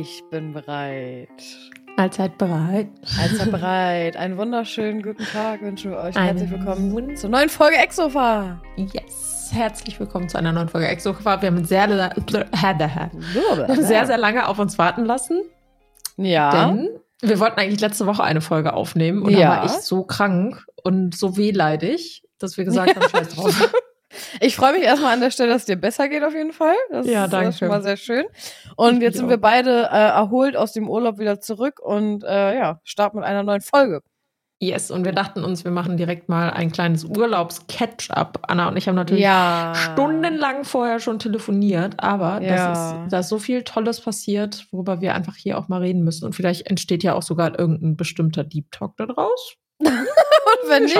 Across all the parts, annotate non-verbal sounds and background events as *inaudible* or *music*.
Ich bin bereit. Allzeit bereit. Allzeit *laughs* bereit. Einen wunderschönen guten Tag wünschen wir euch. Herzlich willkommen zur neuen Folge Exofa. Yes. Herzlich willkommen zu einer neuen Folge Exofa. Wir haben *laughs* sehr, sehr, sehr, sehr lange auf uns warten lassen. Ja. Denn wir wollten eigentlich letzte Woche eine Folge aufnehmen und Ja. da war ich so krank und so wehleidig, dass wir gesagt haben, *laughs* scheiß drauf. Ich freue mich erstmal an der Stelle, dass es dir besser geht auf jeden Fall. Das Ja, ist, danke Das ist schon schön. mal sehr schön. Und jetzt sind auch. wir beide äh, erholt aus dem Urlaub wieder zurück und äh, ja, starten mit einer neuen Folge. Yes, und wir dachten uns, wir machen direkt mal ein kleines Urlaubs-Catch-up. Anna und ich haben natürlich Ja. stundenlang vorher schon telefoniert, aber Ja. das ist, da ist so viel Tolles passiert, worüber wir einfach hier auch mal reden müssen. Und vielleicht entsteht ja auch sogar irgendein bestimmter Deep Talk da draus. Und wenn nicht.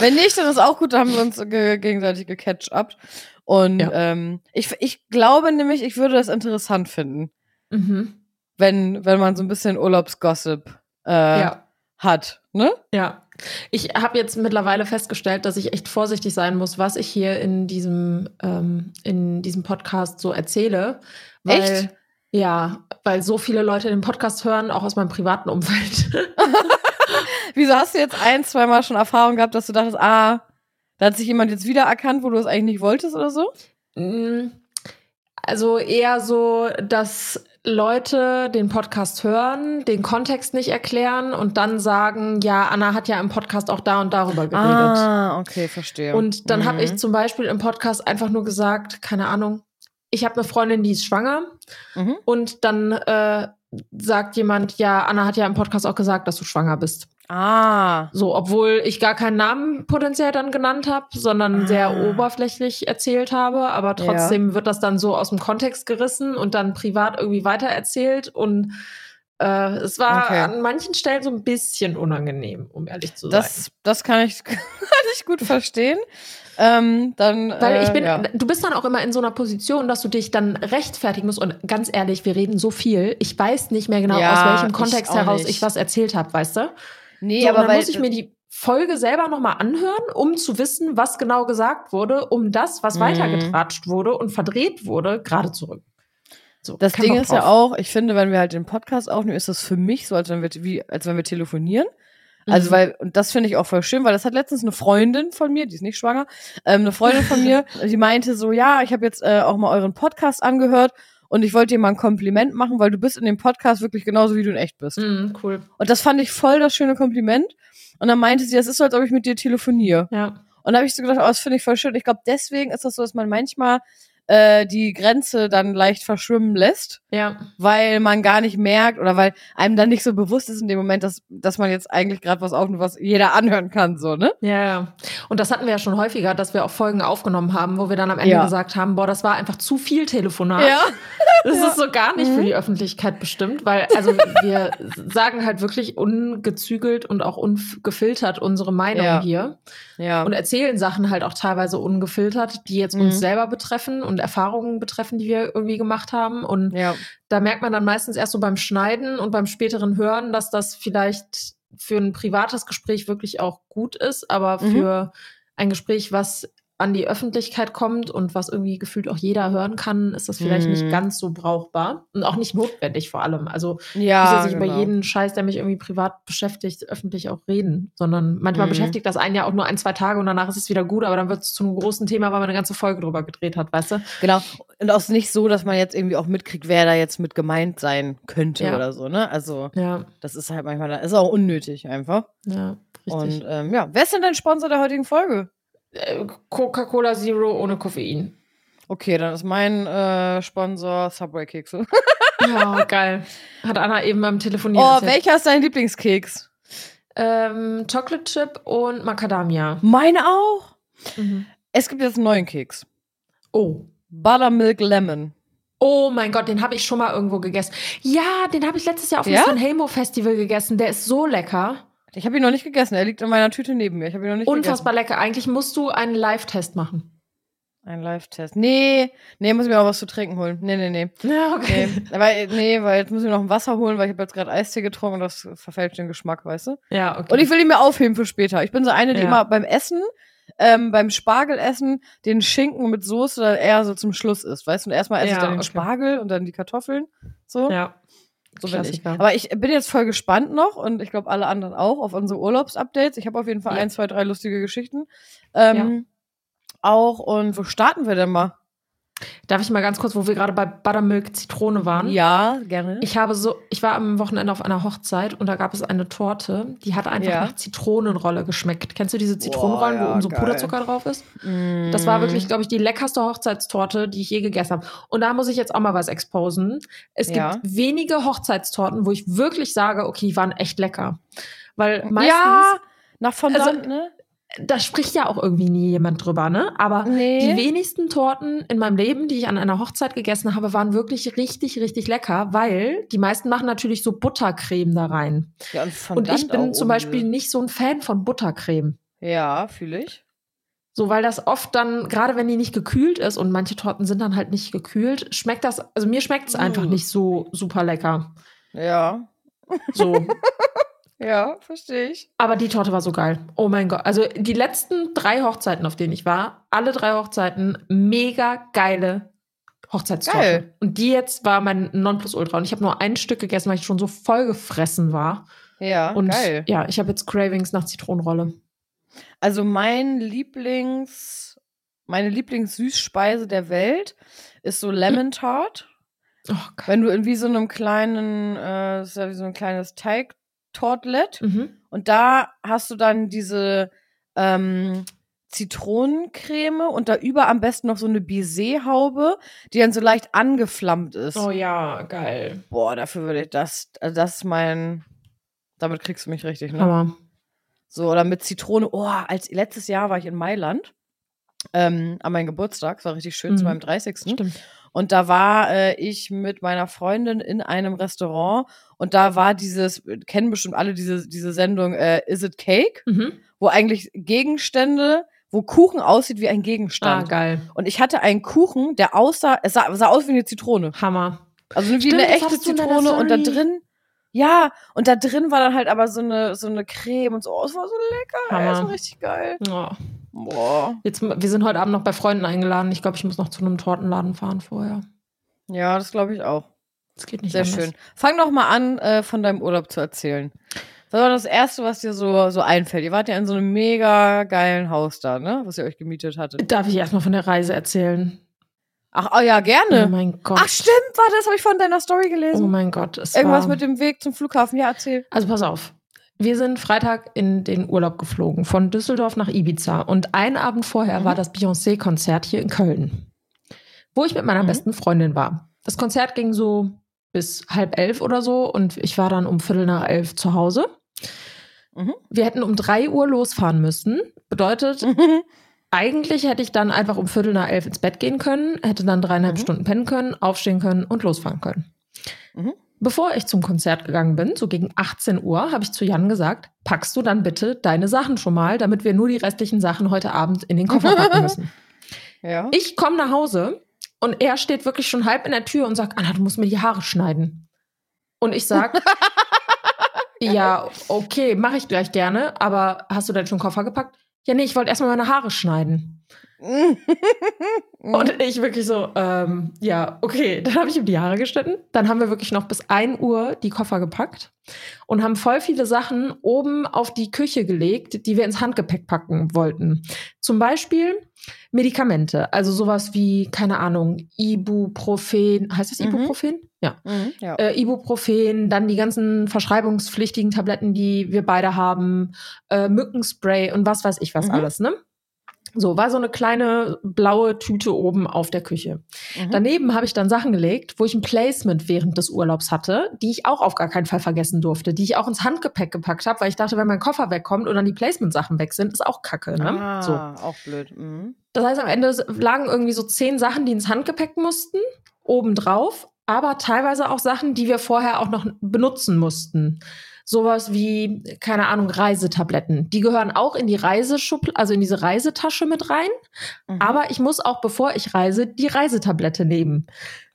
Wenn nicht, dann ist auch gut, da haben wir uns ge gegenseitig gecatcht-upt. Und Ja. ähm, ich, ich glaube nämlich, ich würde das interessant finden, Mhm. wenn, wenn man so ein bisschen Urlaubsgossip äh, Ja. hat. Ne? Ja, ich habe jetzt mittlerweile festgestellt, dass ich echt vorsichtig sein muss, was ich hier in diesem, ähm, in diesem Podcast so erzähle. Weil, Echt? Ja, weil so viele Leute den Podcast hören, auch aus meinem privaten Umfeld. *laughs* *laughs* *laughs* Wieso hast du jetzt ein, zweimal schon Erfahrung gehabt, dass du dachtest, ah, da hat sich jemand jetzt wiedererkannt, wo du es eigentlich nicht wolltest oder so? Mm, Also eher so, dass Leute den Podcast hören, den Kontext nicht erklären und dann sagen, ja, Anna hat ja im Podcast auch da und darüber geredet. Ah, okay, verstehe. Und dann habe Mhm. ich zum Beispiel im Podcast einfach nur gesagt, keine Ahnung, ich habe eine Freundin, die ist schwanger. Mhm. Und dann äh, sagt jemand, ja, Anna hat ja im Podcast auch gesagt, dass du schwanger bist. Ah, So, obwohl ich gar keinen Namen potenziell dann genannt habe, sondern Ah. sehr oberflächlich erzählt habe. Aber trotzdem wird das dann so aus dem Kontext gerissen und dann privat irgendwie weitererzählt. Und äh, es war Okay. an manchen Stellen so ein bisschen unangenehm, um ehrlich zu sein. das, das kann ich, *laughs* kann ich gut verstehen. Ähm, dann, Weil ich äh, bin, ja. du bist dann auch immer in so einer Position, dass du dich dann rechtfertigen musst. Und ganz ehrlich, wir reden so viel. Ich weiß nicht mehr genau, Ja, aus welchem ich Kontext auch heraus nicht. ich was erzählt habe, weißt du? Nee, so, aber dann weil, muss ich mir die Folge selber nochmal anhören, um zu wissen, was genau gesagt wurde, um das, was Mhm. weitergetratscht wurde und verdreht wurde, gerade zurück. So, Das Ding ist ja auch, ich finde, wenn wir halt den Podcast aufnehmen, ist das für mich so, als wenn wir, wie, als wenn wir telefonieren. Also, Mhm. weil, und das finde ich auch voll schön, weil das hat letztens eine Freundin von mir, die ist nicht schwanger, ähm, eine Freundin von mir, *laughs* die meinte so, ja, ich habe jetzt äh, auch mal euren Podcast angehört und ich wollte dir mal ein Kompliment machen, weil du bist in dem Podcast wirklich genauso, wie du in echt bist. Mhm, cool. Und das fand ich voll das schöne Kompliment. Und dann meinte sie, das ist so, als ob ich mit dir telefoniere. Ja. Und da habe ich so gedacht, oh, das finde ich voll schön. Ich glaube, deswegen ist das so, dass man manchmal äh, die Grenze dann leicht verschwimmen lässt Ja. weil man gar nicht merkt oder weil einem dann nicht so bewusst ist in dem Moment, dass, dass man jetzt eigentlich gerade was aufnimmt, was jeder anhören kann, so, ne? Ja, ja. Und das hatten wir ja schon häufiger, dass wir auch Folgen aufgenommen haben, wo wir dann am Ende Ja. gesagt haben, boah, das war einfach zu viel Telefonat. *laughs* Das Ja. ist so gar nicht für Mhm. die Öffentlichkeit bestimmt, weil also wir *laughs* sagen halt wirklich ungezügelt und auch ungefiltert unsere Meinung Ja. hier Ja. und erzählen Sachen halt auch teilweise ungefiltert, die jetzt Mhm. uns selber betreffen und Erfahrungen betreffen, die wir irgendwie gemacht haben. Und ja. da merkt man dann meistens erst so beim Schneiden und beim späteren Hören, dass das vielleicht für ein privates Gespräch wirklich auch gut ist, aber Mhm. für ein Gespräch, was an die Öffentlichkeit kommt und was irgendwie gefühlt auch jeder hören kann, ist das vielleicht Mhm. nicht ganz so brauchbar und auch nicht notwendig vor allem. Also ich muss Ja, nicht genau. über jeden Scheiß, der mich irgendwie privat beschäftigt, öffentlich auch reden, sondern manchmal Mhm. beschäftigt das einen ja auch nur ein, zwei Tage und danach ist es wieder gut, aber dann wird es zu einem großen Thema, weil man eine ganze Folge drüber gedreht hat, weißt du? Genau. Und auch nicht so, dass man jetzt irgendwie auch mitkriegt, wer da jetzt mit gemeint sein könnte Ja. oder so, ne? Also, Ja, das ist halt manchmal, ist auch unnötig einfach. ja, richtig. Und ähm, ja, wer ist denn dein Sponsor der heutigen Folge? Äh, Coca-Cola Zero ohne Koffein. Okay, dann ist mein äh, Sponsor Subway Kekse. *laughs* Ja, geil. Hat Anna eben beim Telefonieren Oh, erzählt. welcher ist dein Lieblingskeks? Ähm, Chocolate Chip und Macadamia. Meine auch. Mhm. Es gibt jetzt einen neuen Keks. Oh. Buttermilk Lemon. Oh mein Gott, den habe ich schon mal irgendwo gegessen. Ja, den habe ich letztes Jahr auf dem Ja? San Helmo Festival gegessen. Der ist so lecker. Ich habe ihn noch nicht gegessen. Er liegt in meiner Tüte neben mir. Ich habe ihn noch nicht Unfassbar lecker. Eigentlich musst du einen Live-Test machen. gegessen. Ein Live-Test. Nee, nee, muss ich mir auch was zu trinken holen. Nee, nee, nee. *laughs* Ja, Nee, weil, nee, weil jetzt muss ich noch ein Wasser holen, weil ich habe jetzt gerade Eistee getrunken und das verfälscht den Geschmack, weißt du? Ja, okay. Und ich will ihn mir aufheben für später. Ich bin so eine, die Ja. immer beim Essen, ähm, beim Spargelessen, den Schinken mit Soße dann eher so zum Schluss isst, weißt du? Und erstmal esse ich Ja, dann den okay. Spargel und dann die Kartoffeln. So. ja. So bin ich. Aber ich bin jetzt voll gespannt noch und ich glaube alle anderen auch auf unsere Urlaubsupdates. Ich habe auf jeden Fall Ja. ein, zwei, drei lustige Geschichten. Ähm, Auch und wo starten wir denn mal? Darf ich mal ganz kurz, wo wir gerade bei Buttermilk Zitrone waren? Ja, gerne. Ich habe so, ich war am Wochenende auf einer Hochzeit und da gab es eine Torte, die hat einfach Ja. nach Zitronenrolle geschmeckt. Kennst du diese Zitronenrollen, Boah, ja, wo oben so geil. Puderzucker drauf ist? Das war wirklich, glaube ich, die leckerste Hochzeitstorte, die ich je gegessen habe. Und da muss ich jetzt auch mal was exposen. Es gibt Ja. wenige Hochzeitstorten, wo ich wirklich sage, okay, die waren echt lecker. Weil meistens, Ja, nach Fondant, Also, ne? Da spricht ja auch irgendwie nie jemand drüber, ne? Aber Nee. die wenigsten Torten in meinem Leben, die ich an einer Hochzeit gegessen habe, waren wirklich richtig, richtig lecker, weil die meisten machen natürlich so Buttercreme da rein. Ja, und, Und ich bin zum Beispiel nicht so ein Fan von Buttercreme. Ja, fühle ich. So, weil das oft dann, gerade wenn die nicht gekühlt ist und manche Torten sind dann halt nicht gekühlt, schmeckt das, also mir schmeckt es einfach Mm. nicht so super lecker. Ja. So. *laughs* Ja, verstehe ich. Aber die Torte war so geil. Oh mein Gott. Also die letzten drei Hochzeiten, auf denen ich war, alle drei Hochzeiten, mega geile Hochzeitstorte. Geil. Und die jetzt war mein Nonplusultra. Und ich habe nur ein Stück gegessen, weil ich schon so voll gefressen war. Ja, Und geil. ja, ich habe jetzt Cravings nach Zitronenrolle. Also mein Lieblings, meine Lieblingssüßspeise der Welt ist so Lemon Tart. Oh. Wenn du in wie so einem kleinen, äh, das ist ja wie so ein kleines Teigtortlet Mhm. und da hast du dann diese ähm, Zitronencreme und da über am besten noch so eine Baiser-Haube, die dann so leicht angeflammt ist. Oh ja, geil. Boah, dafür würde ich das, also das ist mein, damit kriegst du mich richtig, ne? Hammer. So, oder mit Zitrone. Oh, als letztes Jahr war ich in Mailand ähm, an meinem Geburtstag. Es war richtig schön zu Mhm. meinem 30. Stimmt. Und da war äh, ich mit meiner Freundin in einem Restaurant und da war dieses, kennen bestimmt alle diese, diese Sendung äh, Is It Cake, Mhm. wo eigentlich Gegenstände, wo Kuchen aussieht wie ein Ah, Gegenstand. geil. und ich hatte einen Kuchen, der aussah, es sah, sah aus wie eine Zitrone. Hammer. Also wie Stimmt, eine das echte Zitrone und da drin, ja, und da drin war dann halt aber so eine, so eine Creme und so. Oh, es war so lecker, ey, es Hammer. war richtig geil. Oh. Boah. Jetzt, wir sind heute Abend noch bei Freunden eingeladen. Ich glaube, ich muss noch zu einem Tortenladen fahren vorher. Ja, das glaube ich auch. Das geht nicht Sehr anders. schön. Fang doch mal an, äh, von deinem Urlaub zu erzählen. Was war das Erste, was dir so, so einfällt? Ihr wart ja in so einem mega geilen Haus da, ne? Was ihr euch gemietet hattet. Darf ich erstmal von der Reise erzählen? Ach, oh ja, Oh gerne. mein Gott. Ach, stimmt, war das, habe ich von deiner Story Oh gelesen. mein Gott. Es Irgendwas war, mit dem Weg zum Flughafen. Ja, erzähl. Also pass auf. Wir sind Freitag in den Urlaub geflogen, von Düsseldorf nach Ibiza. Und einen Abend vorher Mhm. war das Beyoncé-Konzert hier in Köln, wo ich mit meiner Mhm. besten Freundin war. Das Konzert ging so bis halb elf oder so und ich war dann um Viertel nach elf zu Hause. Mhm. Wir hätten um drei Uhr losfahren müssen. Bedeutet, *laughs* eigentlich hätte ich dann einfach um Viertel nach elf ins Bett gehen können, hätte dann dreieinhalb Mhm. Stunden pennen können, aufstehen können und losfahren können. Mhm. Bevor ich zum Konzert gegangen bin, so gegen 18 Uhr, habe ich zu Jan gesagt, packst du dann bitte deine Sachen schon mal, damit wir nur die restlichen Sachen heute Abend in den Koffer packen *laughs* müssen. Ja. Ich komme nach Hause und er steht wirklich schon halb in der Tür und sagt, Anna, du musst mir die Haare schneiden. Und ich sag, *laughs* ja, okay, mache ich gleich gerne, aber hast du denn schon Koffer gepackt? Ja, nee, ich wollte erstmal meine Haare schneiden. *laughs* Und ich wirklich so, ähm, ja, okay, dann habe ich ihm die Haare geschnitten. Dann haben wir wirklich noch bis 1 Uhr die Koffer gepackt und haben voll viele Sachen oben auf die Küche gelegt, die wir ins Handgepäck packen wollten. Zum Beispiel Medikamente, also sowas wie, keine Ahnung, Ibuprofen. Heißt das Mhm. Ibuprofen? Ja. Mhm, ja. Äh, Ibuprofen, dann die ganzen verschreibungspflichtigen Tabletten, die wir beide haben, äh, Mückenspray und was weiß ich was Mhm. alles, ne? So, war so eine kleine blaue Tüte oben auf der Küche. Mhm. Daneben habe ich dann Sachen gelegt, wo ich ein Placement während des Urlaubs hatte, die ich auch auf gar keinen Fall vergessen durfte, die ich auch ins Handgepäck gepackt habe, weil ich dachte, wenn mein Koffer wegkommt und dann die Placement-Sachen weg sind, ist auch kacke, ne? ah, So. auch blöd. Mhm. Das heißt, am Ende lagen irgendwie so zehn Sachen, die ins Handgepäck mussten, obendrauf, aber teilweise auch Sachen, die wir vorher auch noch benutzen mussten. Sowas wie, keine Ahnung, Reisetabletten. Die gehören auch in die Reiseschub, also in diese Reisetasche mit rein. Mhm. Aber ich muss auch, bevor ich reise, die Reisetablette nehmen.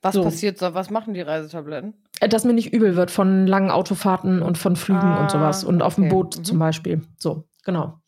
was so. passiert so? Was machen die Reisetabletten? Äh, Dass mir nicht übel wird von langen Autofahrten und von Flügen Ah, und sowas. Und auf dem okay. Boot Mhm. zum Beispiel. So, genau.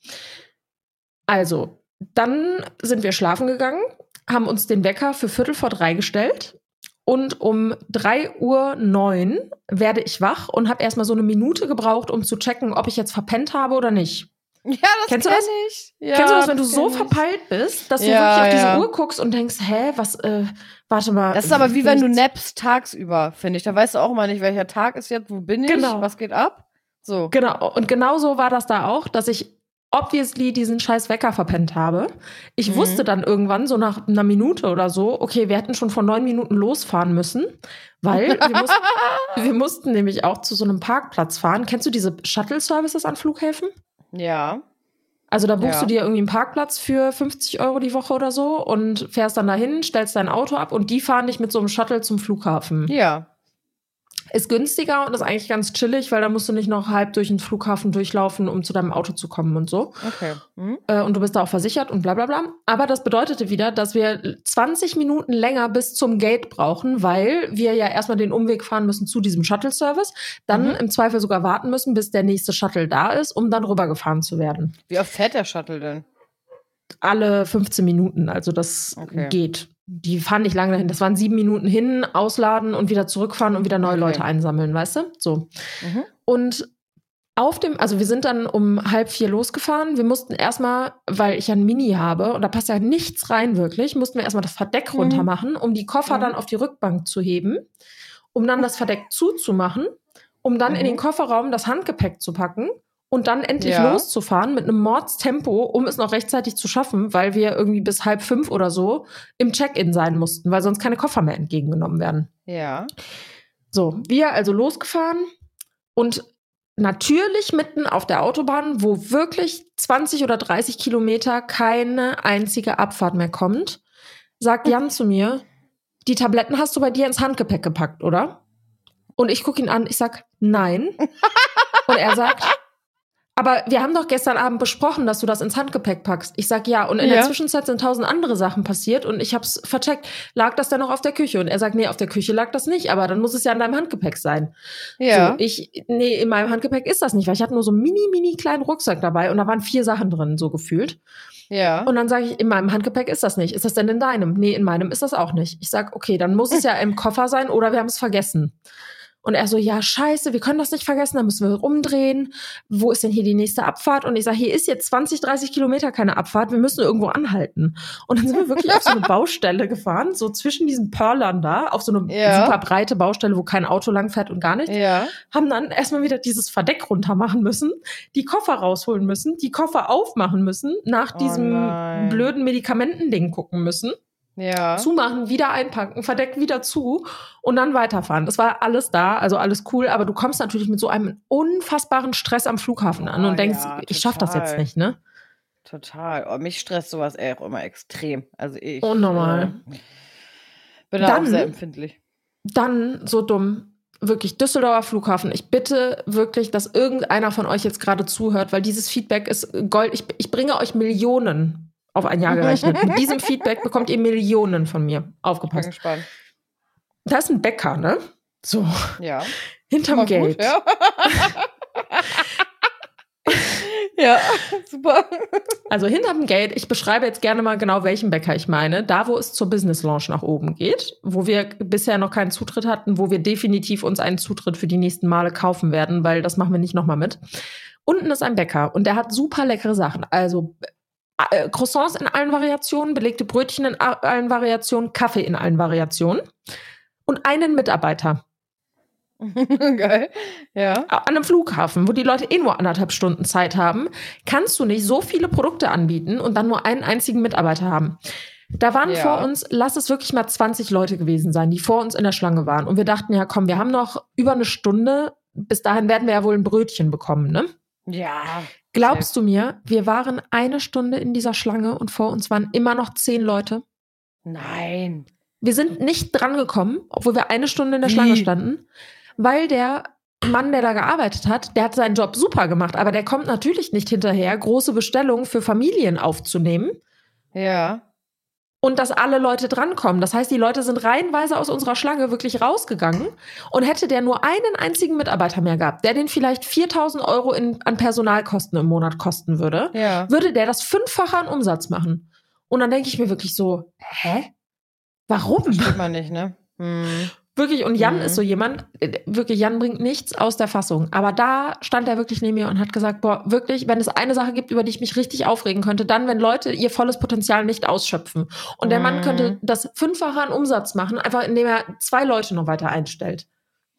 Also, dann sind wir schlafen gegangen, haben uns den Wecker für Viertel vor drei gestellt und um 3 Uhr 9 werde ich wach und habe erstmal so eine Minute gebraucht, um zu checken, ob ich jetzt verpennt habe oder nicht. Ja, das Kennst du kenn das? ich. Ja, Kennst du das, wenn du kenn so ich. verpeilt bist, dass du Ja, wirklich auf diese ja. Uhr guckst und denkst, hä, was, äh, warte mal. Das ist aber wie wenn du nappst tagsüber, finde ich. Da weißt du auch immer nicht, welcher Tag ist jetzt, wo bin ich, Genau. was geht ab. So. Genau, und genau so war das da auch, dass ich obviously diesen scheiß Wecker verpennt habe. Ich Mhm. wusste dann irgendwann, so nach einer Minute oder so, okay, wir hätten schon vor neun Minuten losfahren müssen, weil wir *laughs* mussten, wir mussten nämlich auch zu so einem Parkplatz fahren. Kennst du diese Shuttle-Services an Flughäfen? Ja. Also da buchst Ja. du dir irgendwie einen Parkplatz für 50 Euro die Woche oder so und fährst dann dahin, stellst dein Auto ab und die fahren dich mit so einem Shuttle zum Flughafen. Ja. Ist günstiger und ist eigentlich ganz chillig, weil da musst du nicht noch halb durch den Flughafen durchlaufen, um zu deinem Auto zu kommen und so. Okay. Hm? Äh, und du bist da auch versichert und bla bla bla. Aber das bedeutete wieder, dass wir 20 Minuten länger bis zum Gate brauchen, weil wir ja erstmal den Umweg fahren müssen zu diesem Shuttle-Service, dann Mhm. im Zweifel sogar warten müssen, bis der nächste Shuttle da ist, um dann rübergefahren zu werden. Wie oft fährt der Shuttle denn? Alle 15 Minuten, also das Okay. geht. Die fahren nicht lange dahin. Das waren sieben Minuten hin, ausladen und wieder zurückfahren und wieder neue Okay. Leute einsammeln, weißt du? So. Mhm. Und auf dem, also wir sind dann um halb vier losgefahren. Wir mussten erstmal, weil ich ja ein Mini habe und da passt ja nichts rein wirklich, mussten wir erstmal das Verdeck Mhm. runter machen, um die Koffer Mhm. dann auf die Rückbank zu heben, um dann das Verdeck zuzumachen, um dann in Mhm. den Kofferraum das Handgepäck zu packen und dann endlich Ja. loszufahren mit einem Mordstempo, um es noch rechtzeitig zu schaffen, weil wir irgendwie bis halb fünf oder so im Check-in sein mussten, weil sonst keine Koffer mehr entgegengenommen werden. Ja. So, wir also losgefahren und natürlich mitten auf der Autobahn, wo wirklich 20 oder 30 Kilometer keine einzige Abfahrt mehr kommt, sagt Jan zu mir, die Tabletten hast du bei dir ins Handgepäck gepackt, oder? Und ich gucke ihn an, ich sag, nein. *laughs* Und er sagt, aber wir haben doch gestern Abend besprochen, dass du das ins Handgepäck packst. Ich sag ja, und in Ja. der Zwischenzeit sind tausend andere Sachen passiert und ich hab's vercheckt. Lag das denn noch auf der Küche? Und er sagt, nee, auf der Küche lag das nicht, aber dann muss es ja in deinem Handgepäck sein. Ja. So, ich, nee, in meinem Handgepäck ist das nicht, weil ich hatte nur so einen mini, mini kleinen Rucksack dabei und da waren vier Sachen drin, so gefühlt. ja. Und dann sage ich, in meinem Handgepäck ist das nicht. Ist das denn in deinem? Nee, in meinem ist das auch nicht. Ich sag, okay, dann muss es ja im Koffer sein oder wir haben es vergessen. Und er so, ja, scheiße, wir können das nicht vergessen, dann müssen wir rumdrehen. Wo ist denn hier die nächste Abfahrt? Und ich sage, hier ist jetzt 20, 30 Kilometer keine Abfahrt, wir müssen irgendwo anhalten. Und dann sind wir wirklich auf so eine *laughs* Baustelle gefahren, so zwischen diesen Pörlern da, auf so eine Ja. super breite Baustelle, wo kein Auto langfährt und gar nichts ja. haben dann erstmal wieder dieses Verdeck runter machen müssen, die Koffer rausholen müssen, die Koffer aufmachen müssen, nach Oh diesem nein. blöden Medikamentending gucken müssen, Ja. zumachen, wieder einpacken, Verdeck wieder zu und dann weiterfahren. Das war alles da, also alles cool, aber du kommst natürlich mit so einem unfassbaren Stress am Flughafen an Oh, und denkst, ja, ich schaff das jetzt nicht, ne? Total. Oh, mich stresst sowas eher auch immer extrem. Also ich. Unnormal. Äh, bin da auch Dann- sehr empfindlich. Dann so dumm. Wirklich, Düsseldorfer Flughafen. Ich bitte wirklich, dass irgendeiner von euch jetzt gerade zuhört, weil dieses Feedback ist Gold. Ich, ich bringe euch Millionen auf ein Jahr gerechnet. Mit diesem Feedback bekommt ihr Millionen von mir. Ich bin Aufgepasst. gespannt. Da ist ein Bäcker, ne? So, Ja. hinterm Gate. Gut, ja. *laughs* ja, super. Also hinterm Gate, ich beschreibe jetzt gerne mal genau, welchen Bäcker ich meine. Da, wo es zur Business Lounge nach oben geht, wo wir bisher noch keinen Zutritt hatten, wo wir definitiv uns einen Zutritt für die nächsten Male kaufen werden, weil das machen wir nicht nochmal mit. Unten ist ein Bäcker und der hat super leckere Sachen. Also äh, Croissants in allen Variationen, belegte Brötchen in allen Variationen, Kaffee in allen Variationen und einen Mitarbeiter *laughs* Geil. Ja. an einem Flughafen, wo die Leute eh nur anderthalb Stunden Zeit haben, kannst du nicht so viele Produkte anbieten und dann nur einen einzigen Mitarbeiter haben. Da waren Ja. vor uns, lass es wirklich mal 20 Leute gewesen sein, die vor uns in der Schlange waren. Und wir dachten, ja komm, wir haben noch über eine Stunde. Bis dahin werden wir ja wohl ein Brötchen bekommen, ne? Ja. Glaubst du mir, wir waren eine Stunde in dieser Schlange und vor uns waren immer noch zehn Leute. Nein. Wir sind nicht dran gekommen, obwohl wir eine Stunde in der Wie? Schlange standen, weil der Mann, der da gearbeitet hat, der hat seinen Job super gemacht, aber der kommt natürlich nicht hinterher, große Bestellungen für Familien aufzunehmen Ja. Und dass alle Leute drankommen. Das heißt, die Leute sind reihenweise aus unserer Schlange wirklich rausgegangen und hätte der nur einen einzigen Mitarbeiter mehr gehabt, der den vielleicht 4000 Euro in, an Personalkosten im Monat kosten würde, Ja. würde der das fünffache an Umsatz machen. Und dann denke ich mir wirklich so, hä? Warum? Versteht man nicht, ne? Mhm. Wirklich, und Jan Mhm. ist so jemand, äh, wirklich, Jan bringt nichts aus der Fassung. Aber da stand er wirklich neben mir und hat gesagt, boah, wirklich, wenn es eine Sache gibt, über die ich mich richtig aufregen könnte, dann, wenn Leute ihr volles Potenzial nicht ausschöpfen. Und der Mann Mhm. könnte das Fünffache an Umsatz machen, einfach indem er zwei Leute noch weiter einstellt.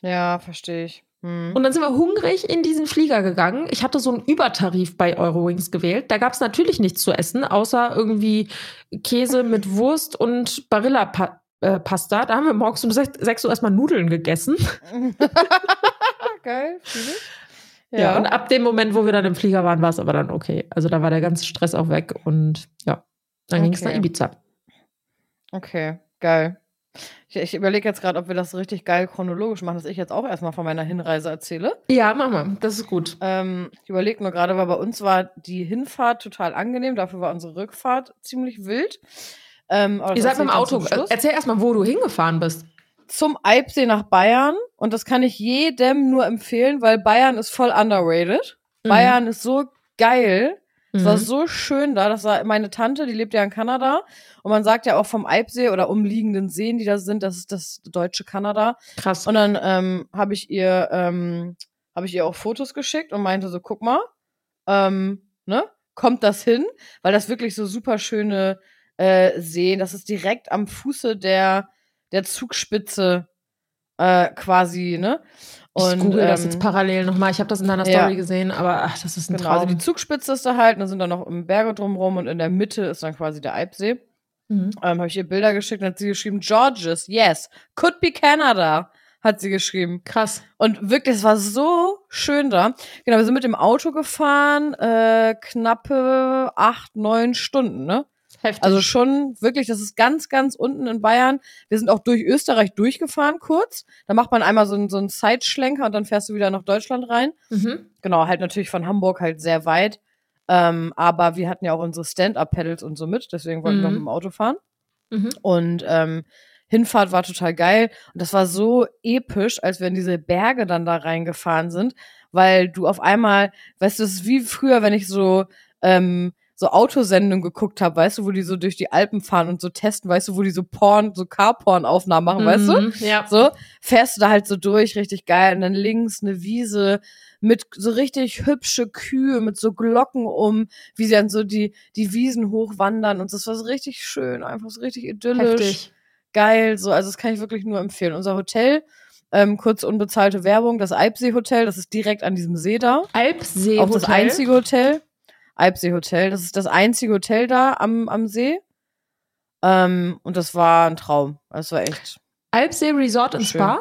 Ja, verstehe ich. Mhm. Und dann sind wir hungrig in diesen Flieger gegangen. Ich hatte so einen Übertarif bei Eurowings gewählt. Da gab es natürlich nichts zu essen, außer irgendwie Käse mit Wurst und Barilla-Pasta. Da haben wir morgens um 6 6 Uhr erstmal Nudeln gegessen. *laughs* Geil, ich. Ja. und ab dem Moment, wo wir dann im Flieger waren, war es aber dann okay. Also da war der ganze Stress auch weg und ja, dann ging es Okay. nach Ibiza. Okay, geil. Ich, ich überlege jetzt gerade, ob wir das richtig geil chronologisch machen, dass ich jetzt auch erstmal von meiner Hinreise erzähle. Ja, mach mal, das ist gut. Ähm, ich überlege nur gerade, weil bei uns war die Hinfahrt total angenehm, dafür war unsere Rückfahrt ziemlich wild. Ähm, Ihr seid mit erzähl dem Auto. Erzähl erstmal, wo du hingefahren bist. zum Eibsee nach Bayern und das kann ich jedem nur empfehlen, weil Bayern ist voll underrated. Mhm. Bayern ist so geil. Es war Mhm. so schön da. Das war meine Tante, die lebt ja in Kanada. Und man sagt ja auch vom Eibsee oder umliegenden Seen, die da sind, das ist das deutsche Kanada. krass. Und dann ähm, habe ich ihr, ähm, habe ich ihr auch Fotos geschickt und meinte so, guck mal, ähm, ne, kommt das hin? Weil das wirklich so super schöne äh, Seen, das ist direkt am Fuße der, der Zugspitze äh, quasi, ne? ich google das ähm, jetzt parallel nochmal. Ich habe das in deiner ja. Story gesehen, aber ach, das ist ein Genau, also Traum. die Zugspitze ist da halt, da sind dann noch Berge drumrum und in der Mitte ist dann quasi der Eibsee. Mhm. Ähm, habe ich ihr Bilder geschickt und hat sie geschrieben, Georges, yes, could be Canada, hat sie geschrieben. Krass. Und wirklich, es war so schön da. Genau, wir sind mit dem Auto gefahren, äh, knappe acht, neun Stunden, ne? Heftig. Also schon wirklich, das ist ganz, ganz unten in Bayern. Wir sind auch durch Österreich durchgefahren kurz. Da macht man einmal so einen, so einen Zeitschlenker und dann fährst du wieder nach Deutschland rein. mhm. Genau, halt natürlich von Hamburg halt sehr weit. Ähm, aber wir hatten ja auch unsere Stand-Up-Pedals und so mit, deswegen wollten wir Mhm. mit dem Auto fahren. Mhm. Und ähm, Hinfahrt war total geil. Und das war so episch, als wir in diese Berge dann da reingefahren sind, weil du auf einmal, weißt du, es ist wie früher, wenn ich so, ähm, so Autosendungen geguckt habe, weißt du, wo die so durch die Alpen fahren und so testen, weißt du, wo die so Porn, so Car-Porn-Aufnahmen machen, weißt du? Mhm. Ja. So, fährst du da halt so durch, richtig geil. Und dann links eine Wiese mit so richtig hübsche Kühe, mit so Glocken um, wie sie dann so die, die Wiesen hochwandern. Und das war so richtig schön, einfach so richtig idyllisch Heftig. geil. So, also das kann ich wirklich nur empfehlen. Unser Hotel, ähm, kurz unbezahlte Werbung, das Eibsee Hotel, das ist direkt an diesem See da. Alpsee Auch das Hotel. einzige Hotel. Eibsee Hotel, das ist das einzige Hotel da am, am See. Ähm, und das war ein Traum. Das war echt, Alpsee Resort und. Spa.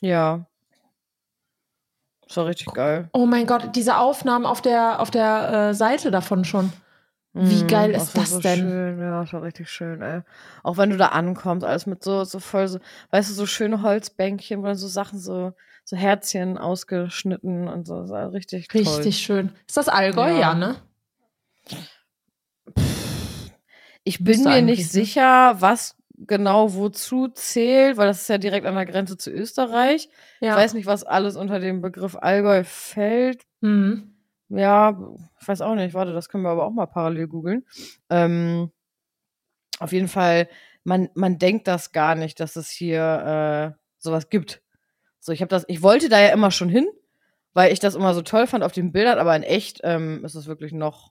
ja. Das war richtig geil. Oh mein Gott, diese Aufnahmen auf der, auf der äh, Seite davon schon. Wie Mhm, geil ist war das so denn? Schön. Ja, das war richtig schön, ey. Auch wenn du da ankommst, alles mit so, so voll so, weißt du, so schöne Holzbänkchen, wo dann so Sachen so, so Herzchen ausgeschnitten und so. Das war richtig toll. Richtig schön. Ist das Allgäu? Ja. Ja, ne? Ich bin mir nicht sicher, was genau wozu zählt, weil das ist ja direkt an der Grenze zu Österreich. Ja. Ich weiß nicht, was alles unter dem Begriff Allgäu fällt. Mhm. Ja, ich weiß auch nicht. Warte, das können wir aber auch mal parallel googeln. Ähm, auf jeden Fall, man, man denkt das gar nicht, dass es hier äh, sowas gibt. So, ich habe das, ich wollte da ja immer schon hin, weil ich das immer so toll fand auf den Bildern, aber in echt ähm, ist es wirklich noch,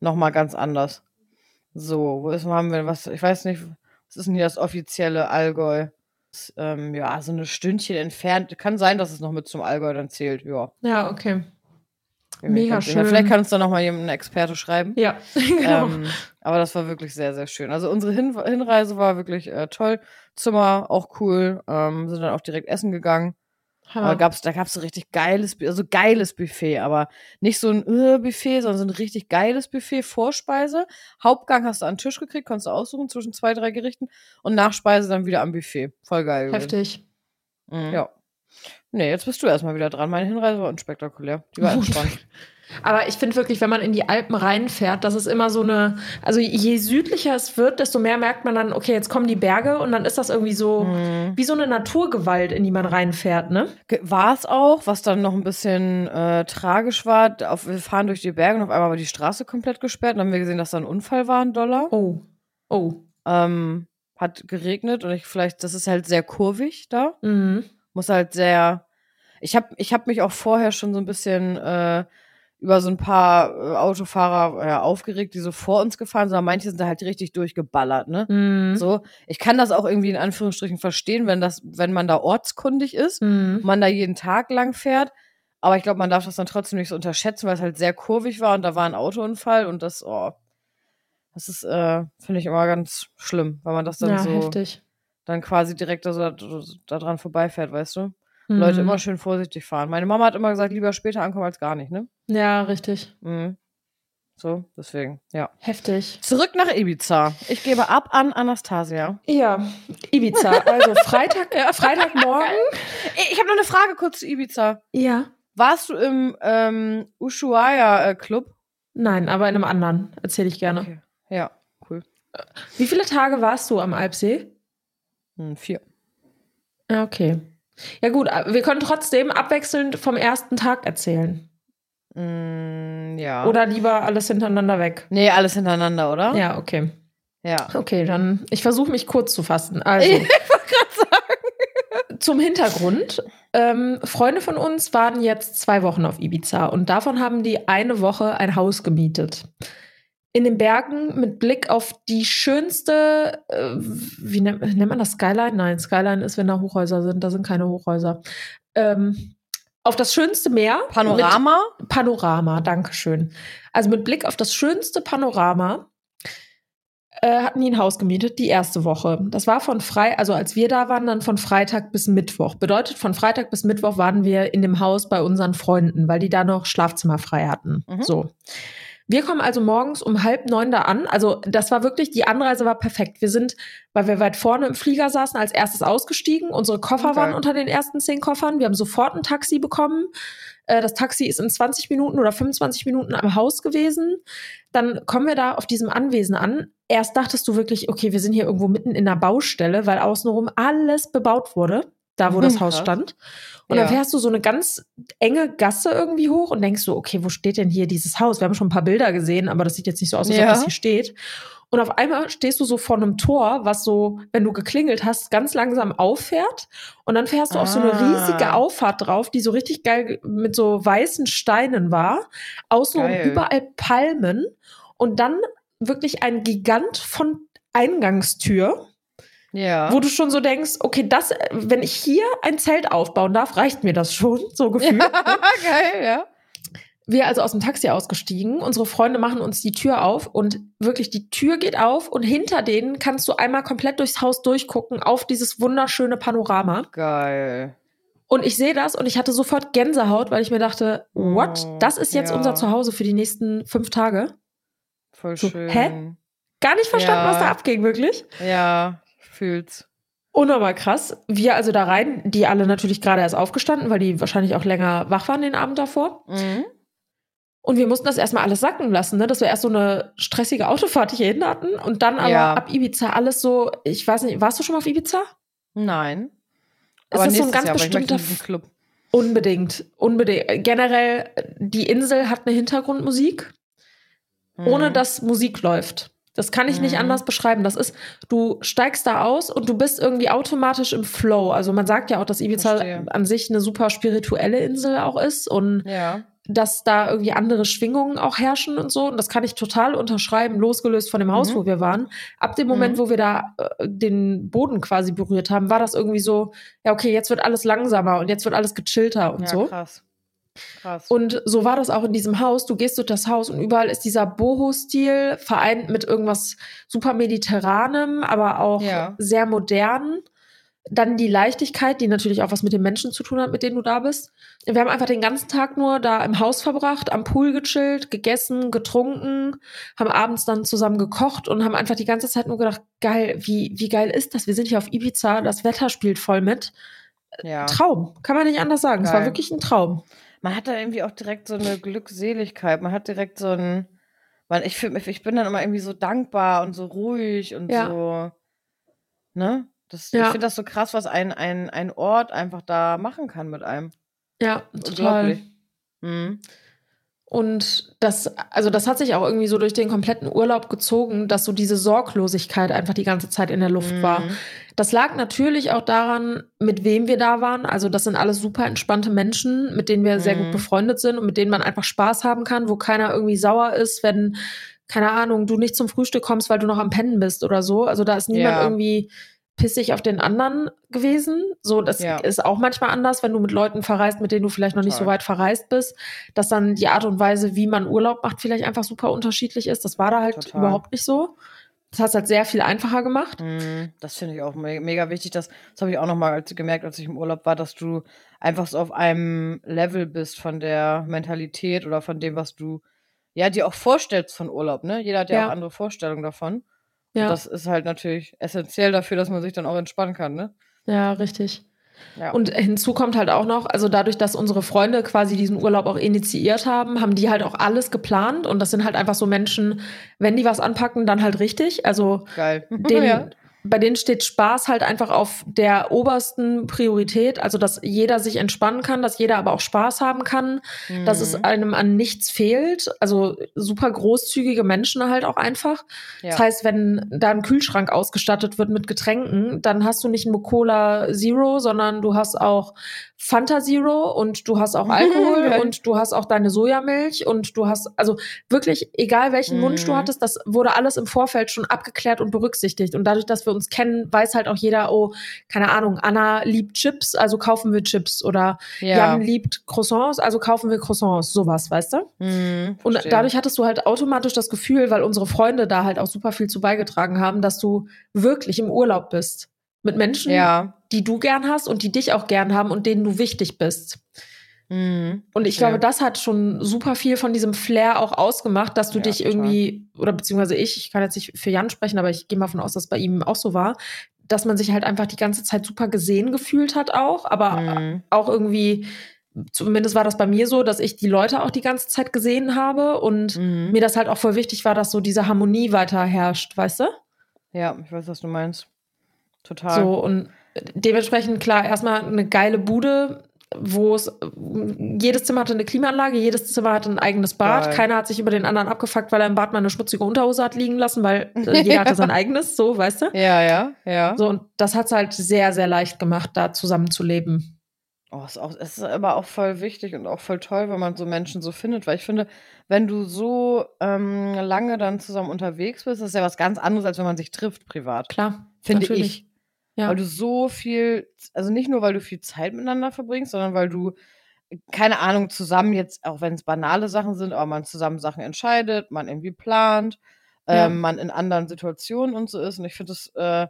noch mal ganz anders. So, wo ist, haben wir was? Ich weiß nicht, was ist denn hier das offizielle Allgäu? Das, ähm, ja, so eine Stündchen entfernt. Kann sein, dass es noch mit zum Allgäu dann zählt. Ja. Ja, okay. Nicht Mega schön. Vielleicht kann uns da noch mal jemand, ein Experte schreiben. Ja, *laughs* genau. Ähm, aber das war wirklich sehr, sehr schön. Also unsere Hin Hinreise war wirklich äh, toll. Zimmer auch cool. Ähm, sind dann auch direkt essen gegangen. Aber gab's, da gab's so richtig geiles, also geiles Buffet, aber nicht so ein äh, Buffet, sondern so ein richtig geiles Buffet, Vorspeise. Hauptgang hast du an den Tisch gekriegt, konntest du aussuchen zwischen zwei, drei Gerichten und Nachspeise dann wieder am Buffet. Voll geil. Heftig. Mhm. Ja. Nee, jetzt bist du erstmal wieder dran. Meine Hinreise war unspektakulär. Die war *laughs* entspannt. Aber ich finde wirklich, wenn man in die Alpen reinfährt, das ist immer so eine, also je südlicher es wird, desto mehr merkt man dann, okay, jetzt kommen die Berge und dann ist das irgendwie so Mhm. wie so eine Naturgewalt, in die man reinfährt, ne? War es auch, was dann noch ein bisschen äh, tragisch war. Auf, wir fahren durch die Berge und auf einmal war die Straße komplett gesperrt. Dann haben wir gesehen, dass da ein Unfall war, ein Dollar. Oh. Oh. Ähm, hat geregnet und ich vielleicht, das ist halt sehr kurvig da. Mhm. Muss halt sehr. Ich habe ich hab mich auch vorher schon so ein bisschen äh, über so ein paar äh, Autofahrer äh, aufgeregt, die so vor uns gefahren sind, aber manche sind da halt richtig durchgeballert, ne? Mhm. So, ich kann das auch irgendwie in Anführungsstrichen verstehen, wenn das, wenn man da ortskundig ist, Mhm. man da jeden Tag lang fährt. Aber ich glaube, man darf das dann trotzdem nicht so unterschätzen, weil es halt sehr kurvig war und da war ein Autounfall und das, oh, das ist, äh, finde ich immer ganz schlimm, weil man das dann Ja, so heftig. Dann quasi direkt da, da dran vorbeifährt, weißt du? Leute Mhm. immer schön vorsichtig fahren. Meine Mama hat immer gesagt, lieber später ankommen als gar nicht, ne? Ja, richtig. Mhm. So, deswegen, ja. Heftig. Zurück nach Ibiza. Ich gebe ab an Anastasia. Ja, Ibiza. Also Freitag, *laughs* Freitagmorgen. Ich habe noch eine Frage kurz zu Ibiza. Ja. Warst du im ähm, Ushuaia äh, Club? Nein, aber in einem anderen. Erzähle ich gerne. Okay. Ja, cool. Wie viele Tage warst du am Alpsee? Hm, vier. Ja, okay. Ja, gut, wir können trotzdem abwechselnd vom ersten Tag erzählen. Mm, ja. Oder lieber alles hintereinander weg. Nee, alles hintereinander, oder? Ja, okay. Ja. Okay, dann ich versuche mich kurz zu fassen. Also, *laughs* zum Hintergrund. Ähm, Freunde von uns waren jetzt zwei Wochen auf Ibiza und davon haben die eine Woche ein Haus gemietet. In den Bergen mit Blick auf die schönste, äh, wie nennt, nennt man das Skyline? Nein, Skyline ist, wenn da Hochhäuser sind, da sind keine Hochhäuser. Ähm, auf das schönste Meer. Panorama? Panorama, Dankeschön. Also mit Blick auf das schönste Panorama äh, hatten die ein Haus gemietet, die erste Woche. Das war von frei, also als wir da waren, dann von Freitag bis Mittwoch. Bedeutet, von Freitag bis Mittwoch waren wir in dem Haus bei unseren Freunden, weil die da noch Schlafzimmer frei hatten. Mhm. So. Wir kommen also morgens um halb neun da an. Also das war wirklich, die Anreise war perfekt. Wir sind, weil wir weit vorne im Flieger saßen, als erstes ausgestiegen. Unsere Koffer Okay. waren unter den ersten zehn Koffern. Wir haben sofort ein Taxi bekommen. Äh, Das Taxi ist in 20 Minuten oder 25 Minuten am Haus gewesen. Dann kommen wir da auf diesem Anwesen an. Erst dachtest du wirklich, okay, wir sind hier irgendwo mitten in einer Baustelle, weil außenrum alles bebaut wurde, da wo Mhm, das Haus krass. stand. Und Ja. dann fährst du so eine ganz enge Gasse irgendwie hoch und denkst so, okay, wo steht denn hier dieses Haus? Wir haben schon ein paar Bilder gesehen, aber das sieht jetzt nicht so aus, als ob Ja. das hier steht. Und auf einmal stehst du so vor einem Tor, was so, wenn du geklingelt hast, ganz langsam auffährt. Und dann fährst du auf so eine Ah. riesige Auffahrt drauf, die so richtig geil ge- mit so weißen Steinen war. Außenrum Geil. überall Palmen. Und dann wirklich ein Gigant von Eingangstür, Ja. wo du schon so denkst, okay, das, wenn ich hier ein Zelt aufbauen darf, reicht mir das schon, so *laughs* gefühlt. Geil, ja. Wir also aus dem Taxi ausgestiegen, unsere Freunde machen uns die Tür auf und wirklich die Tür geht auf und hinter denen kannst du einmal komplett durchs Haus durchgucken auf dieses wunderschöne Panorama. Geil. Und ich sehe das und ich hatte sofort Gänsehaut, weil ich mir dachte, what? Oh, Das ist jetzt ja. unser Zuhause für die nächsten fünf Tage? Voll So, schön. hä? Gar nicht verstanden, Ja. was da abging, wirklich. Ja, ich fühl's. Unnormal krass. Wir also da rein, die alle natürlich gerade erst aufgestanden, weil die wahrscheinlich auch länger wach waren den Abend davor. Mhm. Und wir mussten das erstmal alles sacken lassen, ne? dass wir erst so eine stressige Autofahrt hierhin hatten und dann aber Ja. ab Ibiza alles so, ich weiß nicht, warst du schon mal auf Ibiza? Nein. Es Aber ist so ein ganz Jahr, bestimmter Club. Unbedingt, unbedingt. Generell, die Insel hat eine Hintergrundmusik, ohne Mhm. dass Musik läuft. Das kann ich nicht Mhm. anders beschreiben. Das ist, du steigst da aus und du bist irgendwie automatisch im Flow. Also man sagt ja auch, dass Ibiza Verstehe. an sich eine super spirituelle Insel auch ist und Ja. dass da irgendwie andere Schwingungen auch herrschen und so. Und das kann ich total unterschreiben, losgelöst von dem Haus, Mhm. wo wir waren. Ab dem Moment, Mhm. wo wir da äh, den Boden quasi berührt haben, war das irgendwie so, ja, okay, jetzt wird alles langsamer und jetzt wird alles gechillter und ja, so. krass. Krass. Und so war das auch in diesem Haus. Du gehst durch das Haus und überall ist dieser Boho-Stil vereint mit irgendwas super mediterranem, aber auch Ja. sehr modern. Dann die Leichtigkeit, die natürlich auch was mit den Menschen zu tun hat, mit denen du da bist. Wir haben einfach den ganzen Tag nur da im Haus verbracht, am Pool gechillt, gegessen, getrunken, haben abends dann zusammen gekocht und haben einfach die ganze Zeit nur gedacht, geil, wie, wie geil ist das? Wir sind hier auf Ibiza, das Wetter spielt voll mit. ja. Traum, kann man nicht anders sagen. Es war Geil. wirklich ein Traum. Man hat da irgendwie auch direkt so eine Glückseligkeit. Man hat direkt so ein. Man, ich, fühl mich- ich bin dann immer irgendwie so dankbar und so ruhig und Ja. so. Ne? Das, Ja. Ich finde das so krass, was ein, ein, ein Ort einfach da machen kann mit einem. Ja, total. Unglaublich. Mhm. Und das, also das hat sich auch irgendwie so durch den kompletten Urlaub gezogen, dass so diese Sorglosigkeit einfach die ganze Zeit in der Luft Mhm. war. Das lag natürlich auch daran, mit wem wir da waren. Also das sind alles super entspannte Menschen, mit denen wir sehr Mhm. gut befreundet sind und mit denen man einfach Spaß haben kann, wo keiner irgendwie sauer ist, wenn, keine Ahnung, du nicht zum Frühstück kommst, weil du noch am Pennen bist oder so. Also da ist niemand Ja. irgendwie pissig auf den anderen gewesen. So, das Ja. ist auch manchmal anders, wenn du mit Leuten verreist, mit denen du vielleicht noch nicht so Total. weit verreist bist, dass dann die Art und Weise, wie man Urlaub macht, vielleicht einfach super unterschiedlich ist. Das war da halt Total. überhaupt nicht so. Das hat es halt sehr viel einfacher gemacht. Mhm, Das finde ich auch me mega wichtig. Das, das habe ich auch nochmal als, gemerkt, als ich im Urlaub war, dass du einfach so auf einem Level bist von der Mentalität oder von dem, was du ja dir auch vorstellst von Urlaub. Ne? Jeder hat ja, Ja. auch andere Vorstellungen davon. Ja, das ist halt natürlich essentiell dafür, dass man sich dann auch entspannen kann. Ne? ja, richtig. Ja. Und hinzu kommt halt auch noch, also dadurch, dass unsere Freunde quasi diesen Urlaub auch initiiert haben, haben die halt auch alles geplant. Und das sind halt einfach so Menschen, wenn die was anpacken, dann halt richtig. Also geil. denen, *laughs* ja. Bei denen steht Spaß halt einfach auf der obersten Priorität. Also, dass jeder sich entspannen kann, dass jeder aber auch Spaß haben kann, dass es Mhm. einem an nichts fehlt. Also super großzügige Menschen halt auch einfach. ja. Das heißt, wenn da ein Kühlschrank ausgestattet wird mit Getränken, dann hast du nicht nur Cola Zero, sondern du hast auch Fanta Zero und du hast auch *laughs* Alkohol und du hast auch deine Sojamilch und du hast, also wirklich, egal welchen Wunsch du Mhm. hattest, das wurde alles im Vorfeld schon abgeklärt und berücksichtigt. Und dadurch, dass wir uns kennen, weiß halt auch jeder, oh, keine Ahnung, Anna liebt Chips, also kaufen wir Chips oder ja. Jan liebt Croissants, also kaufen wir Croissants, sowas, weißt du? Mhm, Und dadurch hattest du halt automatisch das Gefühl, weil unsere Freunde da halt auch super viel zu beigetragen haben, dass du wirklich im Urlaub bist. Mit Menschen, ja. Die du gern hast und die dich auch gern haben und denen du wichtig bist. Mhm, Und ich glaube, das hat schon super viel von diesem Flair auch ausgemacht, dass du Ja, dich total. irgendwie, oder beziehungsweise ich, ich kann jetzt nicht für Jan sprechen, aber ich gehe mal davon aus, dass es bei ihm auch so war, dass man sich halt einfach die ganze Zeit super gesehen gefühlt hat auch, aber Mhm. auch irgendwie, zumindest war das bei mir so, dass ich die Leute auch die ganze Zeit gesehen habe und Mhm. mir das halt auch voll wichtig war, dass so diese Harmonie weiter herrscht, weißt du? Ja, ich weiß, was du meinst. Total. So und dementsprechend klar, erstmal eine geile Bude, wo es jedes Zimmer hatte eine Klimaanlage, jedes Zimmer hatte ein eigenes Bad. Geil. Keiner hat sich über den anderen abgefuckt, weil er im Bad mal eine schmutzige Unterhose hat liegen lassen, weil äh, *laughs* jeder hatte sein eigenes, so, weißt du? Ja, ja, ja. So, und das hat es halt sehr, sehr leicht gemacht, da zusammen zu leben. Oh, ist auch, es ist aber auch voll wichtig und auch voll toll, wenn man so Menschen so findet, weil ich finde, wenn du so ähm, lange dann zusammen unterwegs bist, ist ja was ganz anderes, als wenn man sich trifft privat. Klar. Finde natürlich. ich. Ja. Weil du so viel, also nicht nur, weil du viel Zeit miteinander verbringst, sondern weil du, keine Ahnung, zusammen jetzt, auch wenn es banale Sachen sind, aber man zusammen Sachen entscheidet, man irgendwie plant, Ja. ähm, man in anderen Situationen und so ist. Und ich finde es äh,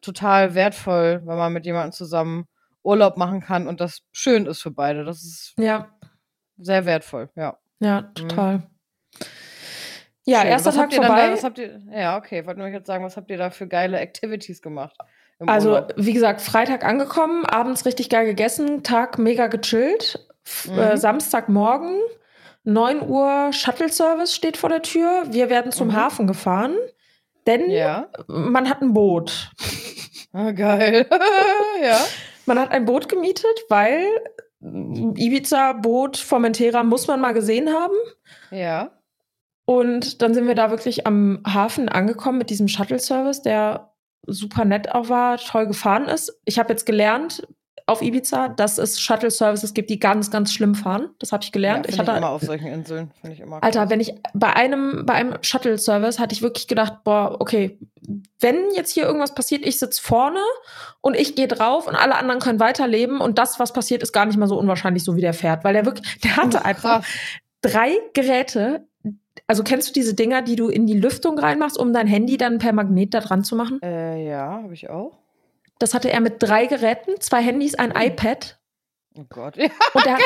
total wertvoll, wenn man mit jemandem zusammen Urlaub machen kann und das schön ist für beide. Das ist Ja, sehr wertvoll, ja. ja, total. Ja, Schön. erster was Tag habt ihr dann vorbei. Da, was habt ihr, ja, okay, ich wollte nämlich jetzt sagen, was habt ihr da für geile Activities gemacht? Also, Urlaub? wie gesagt, Freitag angekommen, abends richtig geil gegessen, Tag mega gechillt. F- Mhm. Äh, Samstagmorgen, 9 Uhr Shuttle-Service steht vor der Tür. Wir werden zum Mhm. Hafen gefahren, denn ja. man hat ein Boot. Ah, geil. *laughs* ja. Man hat ein Boot gemietet, weil Ibiza, Boot, Formentera muss man mal gesehen haben. Ja. Und dann sind wir da wirklich am Hafen angekommen mit diesem Shuttle-Service, der super nett auch war, toll gefahren ist. Ich habe jetzt gelernt auf Ibiza, dass es Shuttle-Services gibt, die ganz, ganz schlimm fahren. Das habe ich gelernt. Ja, ich hatte, immer auf solchen Inseln, finde ich immer. Alter, krass. wenn ich bei einem, bei einem Shuttle-Service hatte ich wirklich gedacht, boah, okay, wenn jetzt hier irgendwas passiert, ich sitze vorne und ich gehe drauf und alle anderen können weiterleben und das, was passiert, ist gar nicht mal so unwahrscheinlich, so wie der fährt, weil der wirklich, der hatte einfach drei Geräte. Also kennst du diese Dinger, die du in die Lüftung reinmachst, um dein Handy dann per Magnet da dran zu machen? Äh, ja, habe ich auch. Das hatte er mit drei Geräten, zwei Handys, ein iPad. Oh Gott. *laughs* Ja, Und, hat,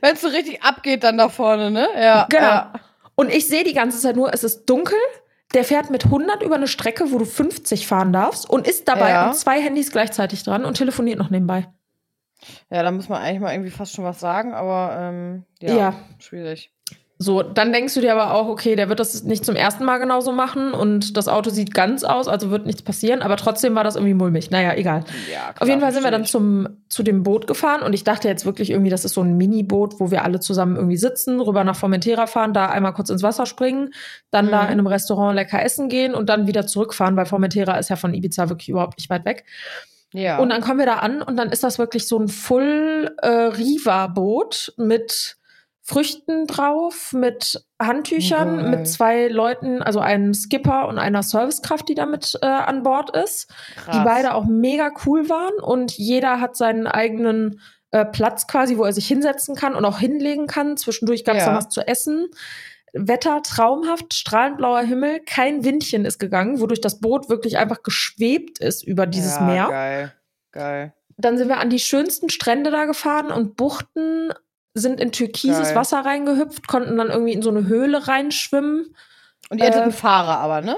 wenn es so richtig abgeht dann da vorne, ne? Ja. Genau. Ja. und ich sehe die ganze Zeit nur, es ist dunkel. Der fährt mit 100 über eine Strecke, wo du 50 fahren darfst und ist dabei Ja. an zwei Handys gleichzeitig dran und telefoniert noch nebenbei. ja, da muss man eigentlich mal irgendwie fast schon was sagen, aber ähm, ja, Ja. schwierig. So, dann denkst du dir aber auch, okay, der wird das nicht zum ersten Mal genauso machen und das Auto sieht ganz aus, also wird nichts passieren, aber trotzdem war das irgendwie mulmig. Naja, egal. Ja, klar, Auf jeden Fall sind wir dann zum, zu dem Boot gefahren und ich dachte jetzt wirklich irgendwie, das ist so ein Mini-Boot, wo wir alle zusammen irgendwie sitzen, rüber nach Formentera fahren, da einmal kurz ins Wasser springen, dann da Mhm. in einem Restaurant lecker essen gehen und dann wieder zurückfahren, weil Formentera ist ja von Ibiza wirklich überhaupt nicht weit weg. Ja. Und dann kommen wir da an und dann ist das wirklich so ein Full äh, Riva-Boot mit Früchten drauf, mit Handtüchern, Geil. mit zwei Leuten, also einem Skipper und einer Servicekraft, die damit äh, an Bord ist, Krass. die beide auch mega cool waren und jeder hat seinen eigenen äh, Platz quasi, wo er sich hinsetzen kann und auch hinlegen kann. Zwischendurch gab es Ja. dann was zu essen. Wetter traumhaft, strahlend blauer Himmel, kein Windchen ist gegangen, wodurch das Boot wirklich einfach geschwebt ist über dieses ja, Meer. Geil. Geil. Dann sind wir an die schönsten Strände da gefahren und Buchten, sind in türkises Geil. Wasser reingehüpft, konnten dann irgendwie in so eine Höhle reinschwimmen. Und ihr hattet Äh, einen Fahrer aber, ne?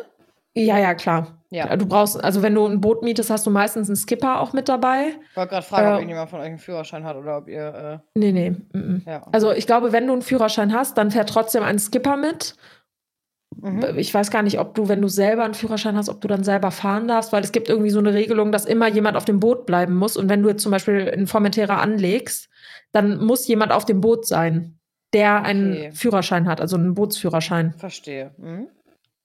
Ja, ja, klar. Ja. Du brauchst, also wenn du ein Boot mietest, hast du meistens einen Skipper auch mit dabei. Ich wollte gerade fragen, ob äh, irgendjemand von euch einen Führerschein hat oder ob ihr. Nee, nee. mm, mm. Äh, ja. Also ich glaube, wenn du einen Führerschein hast, dann fährt trotzdem ein Skipper mit. Mhm. Ich weiß gar nicht, ob du, wenn du selber einen Führerschein hast, ob du dann selber fahren darfst, weil es gibt irgendwie so eine Regelung, dass immer jemand auf dem Boot bleiben muss. Und wenn du jetzt zum Beispiel in Formentera anlegst, dann muss jemand auf dem Boot sein, der einen Okay. Führerschein hat, also einen Bootsführerschein. Verstehe. Mhm.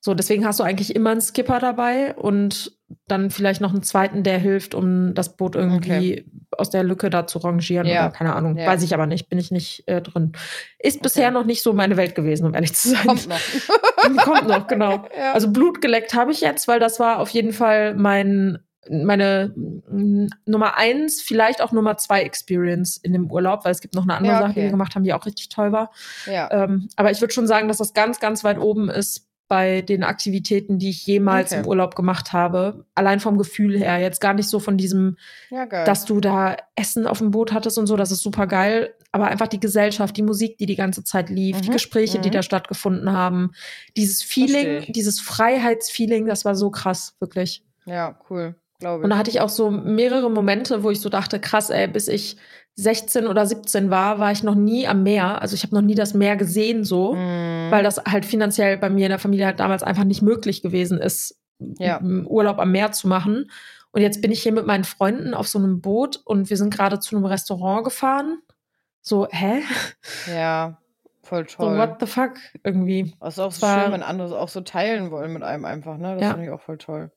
So, deswegen hast du eigentlich immer einen Skipper dabei und dann vielleicht noch einen zweiten, der hilft, um das Boot irgendwie aus der Lücke da zu rangieren Ja. oder keine Ahnung. Ja. Weiß ich aber nicht, bin ich nicht äh, drin. Ist bisher noch nicht so meine Welt gewesen, um ehrlich zu sein. Kommt noch. *laughs* Kommt noch, genau. *laughs* ja. Also Blut geleckt habe ich jetzt, weil das war auf jeden Fall mein meine mm, Nummer eins, vielleicht auch Nummer zwei Experience in dem Urlaub, weil es gibt noch eine andere Ja, Sache, die okay. wir gemacht haben, die auch richtig toll war. ja. Ähm, aber ich würde schon sagen, dass das ganz, ganz weit oben ist bei den Aktivitäten, die ich jemals Okay. im Urlaub gemacht habe. Allein vom Gefühl her. Jetzt gar nicht so von diesem, ja, dass du da Essen auf dem Boot hattest und so, das ist super geil. Aber einfach die Gesellschaft, die Musik, die die ganze Zeit lief, die Mhm, Gespräche, die mhm. da stattgefunden haben, dieses Feeling, dieses Freiheitsfeeling, das war so krass, wirklich. ja, cool. Glaube ich. Und da hatte ich auch so mehrere Momente, wo ich so dachte, krass, ey, bis ich 16 oder 17 war, war ich noch nie am Meer. Also ich habe noch nie das Meer gesehen so, Mhm. weil das halt finanziell bei mir in der Familie halt damals einfach nicht möglich gewesen ist, Ja. Urlaub am Meer zu machen. Und jetzt bin ich hier mit meinen Freunden auf so einem Boot und wir sind gerade zu einem Restaurant gefahren. So, hä? Ja, voll So, toll. what the fuck? Irgendwie. Das ist auch so schön, wenn andere auch so teilen wollen mit einem einfach, ne? Das Ja. finde ich auch voll toll.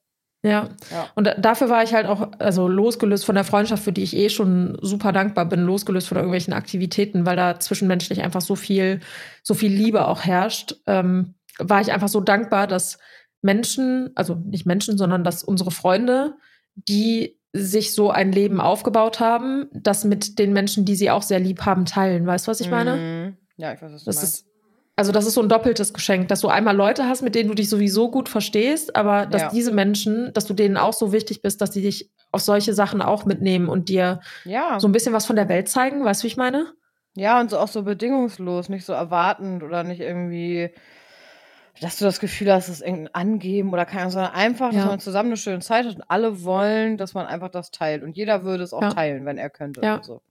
Ja. Ja. Und da- dafür war ich halt auch, also losgelöst von der Freundschaft, für die ich eh schon super dankbar bin, losgelöst von irgendwelchen Aktivitäten, weil da zwischenmenschlich einfach so viel, so viel Liebe auch herrscht, ähm, war ich einfach so dankbar, dass Menschen, also nicht Menschen, sondern dass unsere Freunde, die sich so ein Leben aufgebaut haben, das mit den Menschen, die sie auch sehr lieb haben, teilen. Weißt du, was ich meine? Mhm. Ja, ich weiß, was du Das meinst. ist, also das ist so ein doppeltes Geschenk, dass du einmal Leute hast, mit denen du dich sowieso gut verstehst, aber dass Ja. diese Menschen, dass du denen auch so wichtig bist, dass die dich auf solche Sachen auch mitnehmen und dir ja. so ein bisschen was von der Welt zeigen, weißt du, wie ich meine? ja, und so auch so bedingungslos, nicht so erwartend oder nicht irgendwie, dass du das Gefühl hast, es ist irgendein Angeben oder keine sondern einfach, dass Ja. man zusammen eine schöne Zeit hat und alle wollen, dass man einfach das teilt. Und jeder würde es auch teilen, wenn er könnte. Ja. Und so.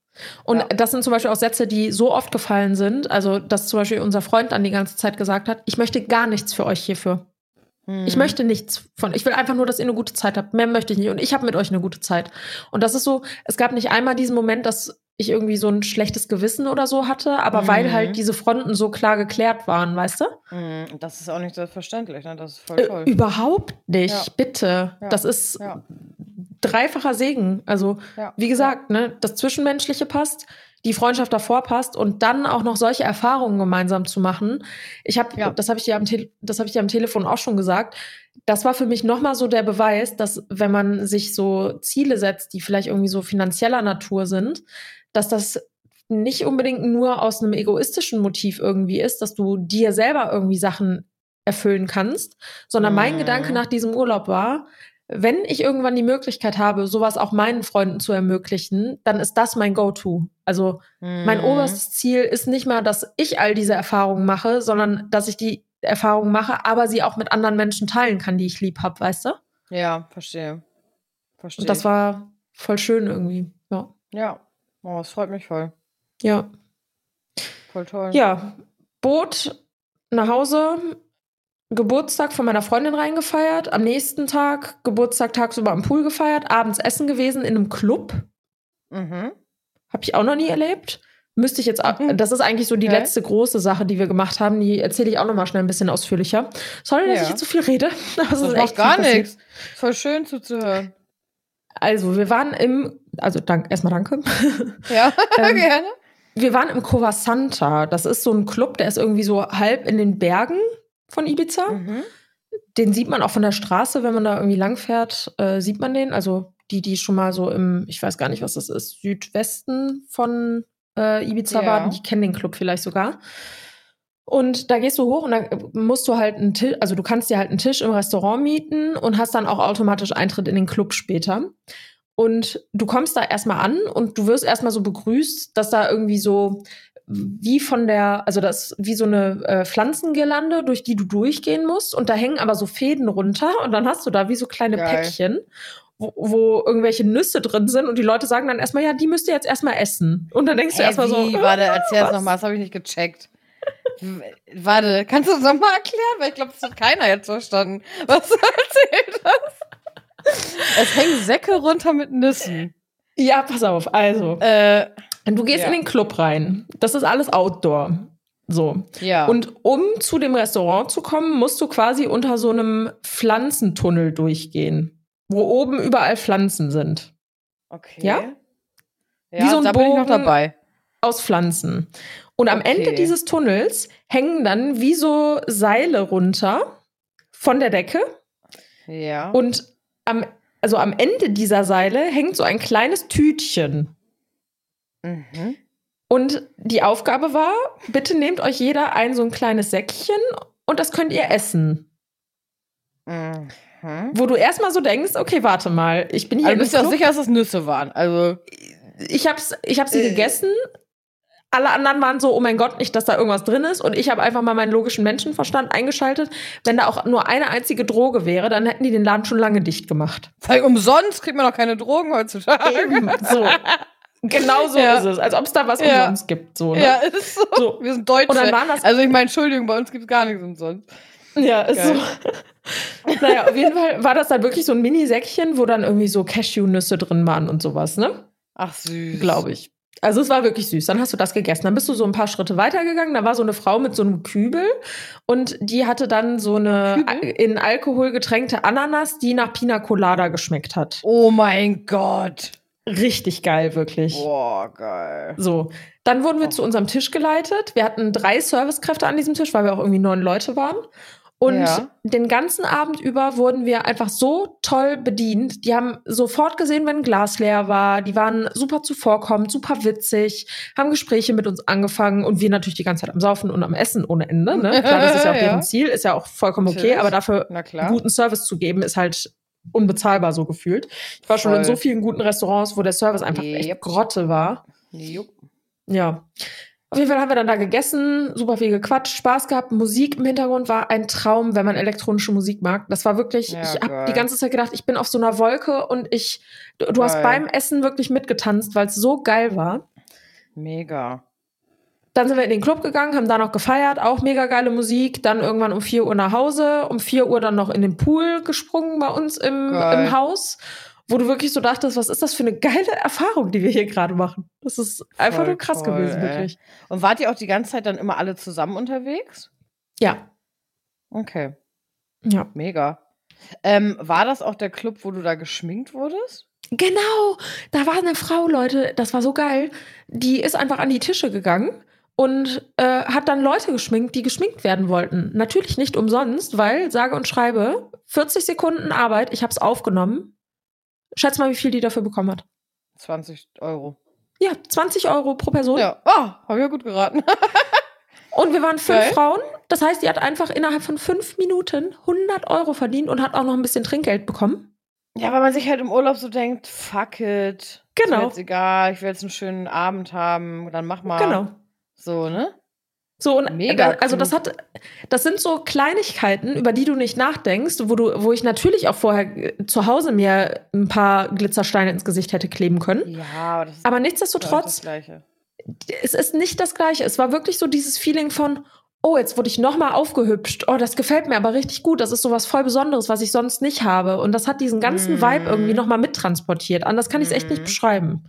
Und Ja. das sind zum Beispiel auch Sätze, die so oft gefallen sind, also dass zum Beispiel unser Freund dann die ganze Zeit gesagt hat, ich möchte gar nichts für euch hierfür. Ich Mhm. möchte nichts von. Ich will einfach nur, dass ihr eine gute Zeit habt. Mehr möchte ich nicht. Und ich habe mit euch eine gute Zeit. Und das ist so, es gab nicht einmal diesen Moment, dass ich irgendwie so ein schlechtes Gewissen oder so hatte, aber Mhm. weil halt diese Fronten so klar geklärt waren, weißt du? Mhm. Und Das ist auch nicht selbstverständlich, ne? Das ist voll Äh, toll. überhaupt nicht, Ja. bitte. Ja. Das ist Ja. Dreifacher Segen. Also, Ja. wie gesagt, ne, das Zwischenmenschliche passt, die Freundschaft davor passt und dann auch noch solche Erfahrungen gemeinsam zu machen. Ich habe, Ja. das habe ich dir am, Tele das habe ich dir am Telefon auch schon gesagt. Das war für mich nochmal so der Beweis, dass wenn man sich so Ziele setzt, die vielleicht irgendwie so finanzieller Natur sind, dass das nicht unbedingt nur aus einem egoistischen Motiv irgendwie ist, dass du dir selber irgendwie Sachen erfüllen kannst, sondern mein Mhm. Gedanke nach diesem Urlaub war, wenn ich irgendwann die Möglichkeit habe, sowas auch meinen Freunden zu ermöglichen, dann ist das mein Go-To. Also mein Mhm. oberstes Ziel ist nicht mal, dass ich all diese Erfahrungen mache, sondern dass ich die Erfahrungen mache, aber sie auch mit anderen Menschen teilen kann, die ich lieb habe, weißt du? Ja, verstehe. Verstehe. Und das war voll schön irgendwie. Ja. Ja. Oh, das freut mich voll. Ja. Voll toll. Ja. Boot nach Hause, Geburtstag von meiner Freundin reingefeiert, am nächsten Tag Geburtstag tagsüber am Pool gefeiert, abends essen gewesen in einem Club. Mhm. Habe ich auch noch nie erlebt. Müsste ich jetzt, Mhm. das ist eigentlich so die Okay. letzte große Sache, die wir gemacht haben. Die erzähle ich auch noch mal schnell ein bisschen ausführlicher. Sorry, dass Ja. ich jetzt so viel rede. *laughs* es Das ist echt gar nichts. Voll schön zuzuhören. Also, wir waren im, also dank, erstmal danke. Ja, *laughs* *laughs* Ähm, gerne. Wir waren im Cova Santa. Das ist so ein Club, der ist irgendwie so halb in den Bergen von Ibiza. Mhm. Den sieht man auch von der Straße, wenn man da irgendwie langfährt, äh, sieht man den. Also die, die schon mal so im, ich weiß gar nicht, was das ist, Südwesten von äh, Ibiza Ja. waren, die kennen den Club vielleicht sogar. Und da gehst du hoch und dann musst du halt einen Tisch, also du kannst dir halt einen Tisch im Restaurant mieten und hast dann auch automatisch Eintritt in den Club später. Und du kommst da erstmal an und du wirst erstmal so begrüßt, dass da irgendwie so wie von der, also das ist wie so eine äh, Pflanzengirlande, durch die du durchgehen musst. Und da hängen aber so Fäden runter und dann hast du da wie so kleine Geil. Päckchen, wo, wo irgendwelche Nüsse drin sind und die Leute sagen dann erstmal, ja, die müsst ihr jetzt erstmal essen. Und dann denkst du Hä, erstmal so, wie? Warte, *laughs* erzähl das nochmal, das habe ich nicht gecheckt. Warte, kannst du das nochmal erklären? Weil ich glaube, das hat keiner jetzt verstanden, *laughs* was du erzählt hast. Es hängen Säcke runter mit Nüssen. ja, pass auf, also. Äh, Du gehst Ja. in den Club rein. Das ist alles Outdoor. So. ja. Und um zu dem Restaurant zu kommen, musst du quasi unter so einem Pflanzentunnel durchgehen, wo oben überall Pflanzen sind. okay. Ja? Ja, Wie so ein da bin ich noch Bogen. dabei. Aus Pflanzen. Und am Okay. Ende dieses Tunnels hängen dann wie so Seile runter von der Decke. Ja. Und am, also am Ende dieser Seile hängt so ein kleines Tütchen. Mhm. Und die Aufgabe war, bitte nehmt euch jeder ein so ein kleines Säckchen und das könnt ihr essen. Mhm. Wo du erstmal so denkst, okay, warte mal, ich bin hier Also bist du auch Club. sicher, dass das Nüsse waren? Also, Ich hab's, ich hab sie Äh. gegessen. Alle anderen waren so, oh mein Gott, nicht, dass da irgendwas drin ist. Und ich habe einfach mal meinen logischen Menschenverstand eingeschaltet. Wenn da auch nur eine einzige Droge wäre, dann hätten die den Laden schon lange dicht gemacht. weil umsonst kriegt man doch keine Drogen heutzutage. Eben, so. *laughs* Genau so Ja. ist es. Als ob es da was Ja. umsonst gibt. So, ne? Ja, *laughs* ist so. So. Wir sind Deutsche. Und dann waren das also ich meine, Entschuldigung, bei uns gibt es gar nichts umsonst. Ja, ist Geil. so. *laughs* naja, auf jeden Fall war das dann wirklich so ein Mini-Säckchen, wo dann irgendwie so Cashewnüsse drin waren und sowas, ne? Ach süß. Glaube ich. Also es war wirklich süß. Dann hast du das gegessen. Dann bist du so ein paar Schritte weitergegangen. Da war so eine Frau mit so einem Kübel und die hatte dann so eine Kübel? in Alkohol getränkte Ananas, die nach Pina Colada geschmeckt hat. Oh mein Gott. Richtig geil, wirklich. Boah, geil. So, dann wurden wir Oh. zu unserem Tisch geleitet. Wir hatten drei Servicekräfte an diesem Tisch, weil wir auch irgendwie neun Leute waren. Und Ja. den ganzen Abend über wurden wir einfach so toll bedient. Die haben sofort gesehen, wenn ein Glas leer war. Die waren super zuvorkommend, super witzig, haben Gespräche mit uns angefangen und wir natürlich die ganze Zeit am Saufen und am Essen ohne Ende. Ne? Klar, das ist ja auch *laughs* Ja. deren Ziel, ist ja auch vollkommen okay, aber dafür guten Service zu geben, ist halt unbezahlbar so gefühlt. Ich war schon in Voll. so vielen guten Restaurants, wo der Service einfach echt Yep. Grotte war. Jupp. Ja. Auf jeden Fall haben wir dann da gegessen, super viel gequatscht, Spaß gehabt. Musik im Hintergrund war ein Traum, wenn man elektronische Musik mag. Das war wirklich, Ja, ich habe geil. die ganze Zeit gedacht, ich bin auf so einer Wolke und ich, du, du hast Geil. beim Essen wirklich mitgetanzt, weil es so geil war. Mega. Dann sind wir in den Club gegangen, haben da noch gefeiert, auch mega geile Musik. Dann irgendwann um 4 Uhr nach Hause, um 4 Uhr dann noch in den Pool gesprungen bei uns im, Geil. im Haus, wo du wirklich so dachtest, was ist das für eine geile Erfahrung, die wir hier gerade machen. Das ist einfach Voll nur krass toll, gewesen, ey. wirklich. Und wart ihr auch die ganze Zeit dann immer alle zusammen unterwegs? Ja, Okay, ja. mega. Ähm, war das auch der Club, wo du da geschminkt wurdest? Genau, da war eine Frau, Leute, das war so geil. Die ist einfach an die Tische gegangen und äh, hat dann Leute geschminkt, die geschminkt werden wollten. Natürlich nicht umsonst, weil, sage und schreibe, 40 Sekunden Arbeit, ich habe es aufgenommen. Schätz mal, wie viel die dafür bekommen hat. 20 Euro. Ja, 20 Euro pro Person. Ja, oh, habe ich ja gut geraten. *laughs* Und wir waren fünf Geil. Frauen. Das heißt, die hat einfach innerhalb von fünf Minuten 100 Euro verdient und hat auch noch ein bisschen Trinkgeld bekommen. ja, weil man sich halt im Urlaub so denkt, fuck it. Genau. Ist mir jetzt egal, ich will jetzt einen schönen Abend haben, dann mach mal. Genau. So, ne? So und Mega da, also das hat das sind so Kleinigkeiten, über die du nicht nachdenkst, wo du wo ich natürlich auch vorher äh, zu Hause mir ein paar Glitzersteine ins Gesicht hätte kleben können, Ja, aber das ist aber nichtsdestotrotz es ist nicht das gleiche. Es war wirklich so dieses Feeling von oh, jetzt wurde ich nochmal aufgehübscht. Oh, das gefällt mir aber richtig gut. Das ist sowas voll Besonderes, was ich sonst nicht habe. Und das hat diesen ganzen Mhm. Vibe irgendwie nochmal mittransportiert. Anders kann ich es echt nicht Mhm. beschreiben.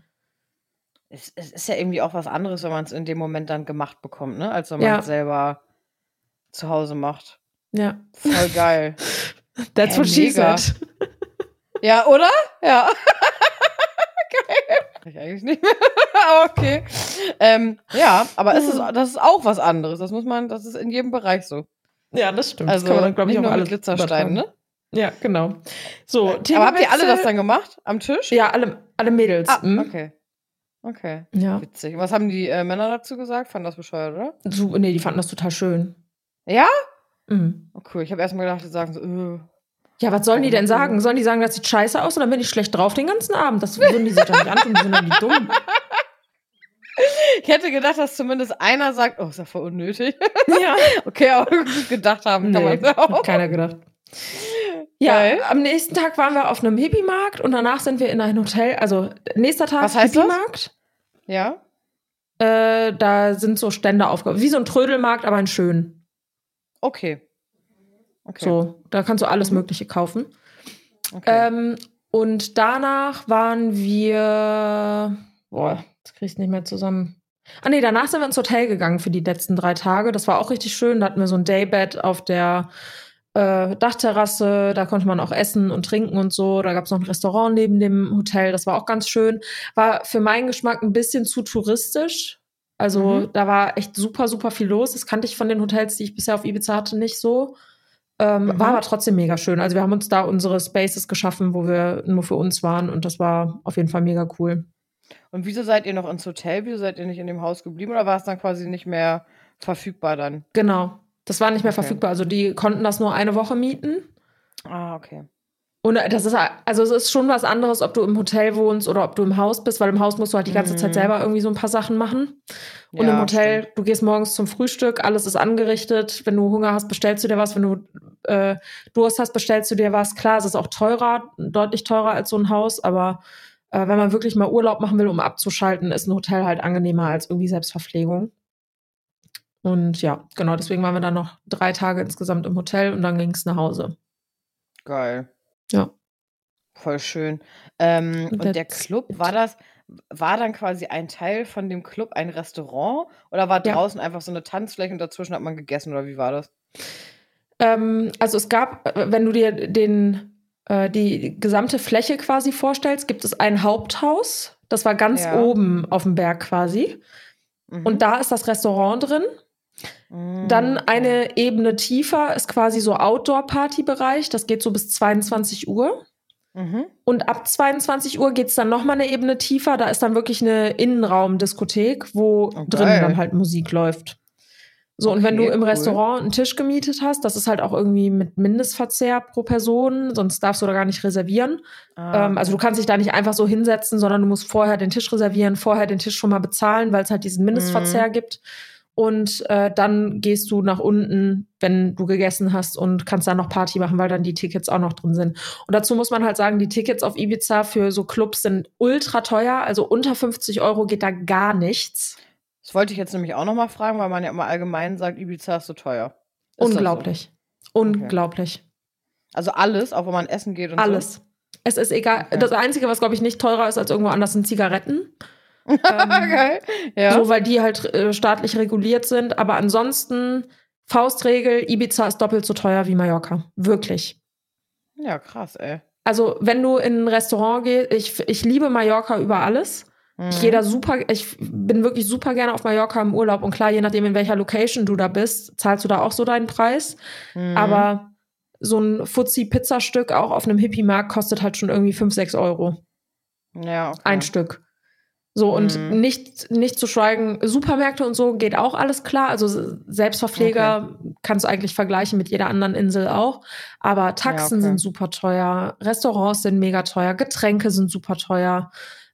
Es, es ist ja irgendwie auch was anderes, wenn man es in dem Moment dann gemacht bekommt, ne? Als wenn man Ja. es selber zu Hause macht. Ja. Voll geil. *laughs* That's Hä, what she said. *laughs* ja, oder? Ja. *laughs* geil. Ich eigentlich nicht mehr. Okay. Ähm, ja, aber es ist, das ist auch was anderes. Das muss man, das ist in jedem Bereich so. Ja, das stimmt. Also das kann man dann, glaube ich, auch alles mit Glitzersteinen, ne? Ja, genau. So, Aber habt ihr alle das dann gemacht? Am Tisch? Ja, alle, alle Mädels. Ah, mhm. okay. Okay. Ja. Witzig. Was haben die äh, Männer dazu gesagt? Fanden das bescheuert, oder? So, nee, die fanden das total schön. Ja? Mhm. Oh, cool. Ich habe erst mal gedacht, die sagen so, äh. Ja, was sollen die denn sagen? Sollen die sagen, das sieht scheiße aus dann bin ich schlecht drauf den ganzen Abend? Das würden die sich doch nicht antun, die sind doch nicht dumm. Ich hätte gedacht, dass zumindest einer sagt, oh, ist ja voll unnötig. Ja. *laughs* Okay, aber gedacht haben kann Nee, man auch. keiner gedacht. Ja, Geil. am nächsten Tag waren wir auf einem Hippie-Markt und danach sind wir in ein Hotel. Also, nächster Tag Was heißt? Hippie-Markt. Ja? Äh, da sind so Stände aufgebaut. Wie so ein Trödelmarkt, aber in schön. Okay. Okay. So, da kannst du alles Mögliche kaufen. okay. Ähm, und danach waren wir. Boah, das krieg ich nicht mehr zusammen. Ah nee, danach sind wir ins Hotel gegangen für die letzten drei Tage. Das war auch richtig schön. Da hatten wir so ein Daybed auf der äh, Dachterrasse. Da konnte man auch essen und trinken und so. Da gab es noch ein Restaurant neben dem Hotel. Das war auch ganz schön. War für meinen Geschmack ein bisschen zu touristisch. Also Mhm. da war echt super, super viel los. Das kannte ich von den Hotels, die ich bisher auf Ibiza hatte, nicht so. Ähm, Mhm. War aber trotzdem mega schön. Also wir haben uns da unsere Spaces geschaffen, wo wir nur für uns waren und das war auf jeden Fall mega cool. Und wieso seid ihr noch ins Hotel? Wieso seid ihr nicht in dem Haus geblieben? Oder war es dann quasi nicht mehr verfügbar dann? Genau. Das war nicht mehr Okay. verfügbar. Also die konnten das nur eine Woche mieten. Ah, okay. Und das ist also es ist schon was anderes, ob du im Hotel wohnst oder ob du im Haus bist, weil im Haus musst du halt die ganze Mhm. Zeit selber irgendwie so ein paar Sachen machen. Und Ja, im Hotel, stimmt. du gehst morgens zum Frühstück, alles ist angerichtet. Wenn du Hunger hast, bestellst du dir was. Wenn du äh, Durst hast, bestellst du dir was. Klar, es ist auch teurer, deutlich teurer als so ein Haus, aber äh, wenn man wirklich mal Urlaub machen will, um abzuschalten, ist ein Hotel halt angenehmer als irgendwie Selbstverpflegung. Und ja, genau, deswegen waren wir dann noch drei Tage insgesamt im Hotel und dann ging es nach Hause. Geil. Ja. Voll schön. Ähm, und der Club, war das, war dann quasi ein Teil von dem Club ein Restaurant? Oder war Ja. draußen einfach so eine Tanzfläche und dazwischen hat man gegessen? Oder wie war das? Ähm, also es gab, äh, wenn du dir den, äh, die gesamte Fläche quasi vorstellst, gibt es ein Haupthaus. Das war ganz Ja. oben auf dem Berg quasi. Mhm. Und da ist das Restaurant drin. Mm, Dann okay. eine Ebene tiefer ist quasi so Outdoor-Party-Bereich. Das geht so bis 22 Uhr. Mhm. Und ab 22 Uhr geht es dann noch mal eine Ebene tiefer. Da ist dann wirklich eine Innenraumdiskothek, wo Oh, drinnen dann halt Musik läuft. So, und wenn Okay, du im cool. Restaurant einen Tisch gemietet hast, das ist halt auch irgendwie mit Mindestverzehr pro Person, sonst darfst du da gar nicht reservieren. Ah, Ähm, also du kannst dich da nicht einfach so hinsetzen, sondern du musst vorher den Tisch reservieren, vorher den Tisch schon mal bezahlen, weil es halt diesen Mindestverzehr gibt. Und äh, dann gehst du nach unten, wenn du gegessen hast und kannst dann noch Party machen, weil dann die Tickets auch noch drin sind. Und dazu muss man halt sagen, die Tickets auf Ibiza für so Clubs sind ultra teuer. Also unter 50 Euro geht da gar nichts. Das wollte ich jetzt nämlich auch noch mal fragen, weil man ja immer allgemein sagt, Ibiza ist so teuer. Ist Unglaublich. Unglaublich. So? Also alles, auch wenn man essen geht und Alles. Es ist egal. Okay. Das Einzige, was, glaube ich, nicht teurer ist als irgendwo anders, sind Zigaretten. So. *laughs* Ähm, Geil. Ja. So, weil die halt äh, staatlich reguliert sind. Aber ansonsten, Faustregel, Ibiza ist doppelt so teuer wie Mallorca. Wirklich. ja, krass, ey. Also, wenn du in ein Restaurant gehst, ich, ich liebe Mallorca über alles. Ich Mhm. gehe da super, ich bin wirklich super gerne auf Mallorca im Urlaub. Und klar, je nachdem, in welcher Location du da bist, zahlst du da auch so deinen Preis. Mhm. Aber so ein Fuzzi-Pizzastück auch auf einem Hippie-Markt kostet halt schon irgendwie 5, 6 Euro. ja, okay. Ein Stück. So, und Mhm. nicht, nicht zu schweigen, Supermärkte und so geht auch alles klar. Also Selbstverpfleger kannst du eigentlich vergleichen mit jeder anderen Insel auch. Aber Taxen okay. sind super teuer, Restaurants sind mega teuer, Getränke sind super teuer.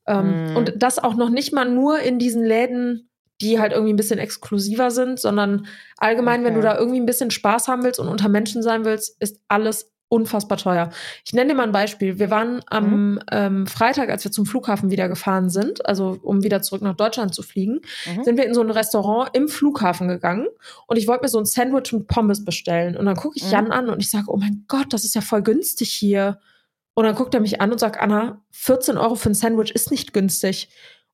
Ähm, Mhm. Und das auch noch nicht mal nur in diesen Läden, die halt irgendwie ein bisschen exklusiver sind, sondern allgemein, wenn Okay. du da irgendwie ein bisschen Spaß haben willst und unter Menschen sein willst, ist alles unfassbar teuer. Ich nenne dir mal ein Beispiel. Wir waren am Mhm. ähm, Freitag, als wir zum Flughafen wieder gefahren sind, also um wieder zurück nach Deutschland zu fliegen, Mhm. sind wir in so ein Restaurant im Flughafen gegangen und ich wollte mir so ein Sandwich mit Pommes bestellen. Und dann gucke ich Mhm. Jan an und ich sage, oh mein Gott, das ist ja voll günstig hier. Und dann guckt er mich an und sagt, Anna, 14 Euro für ein Sandwich ist nicht günstig.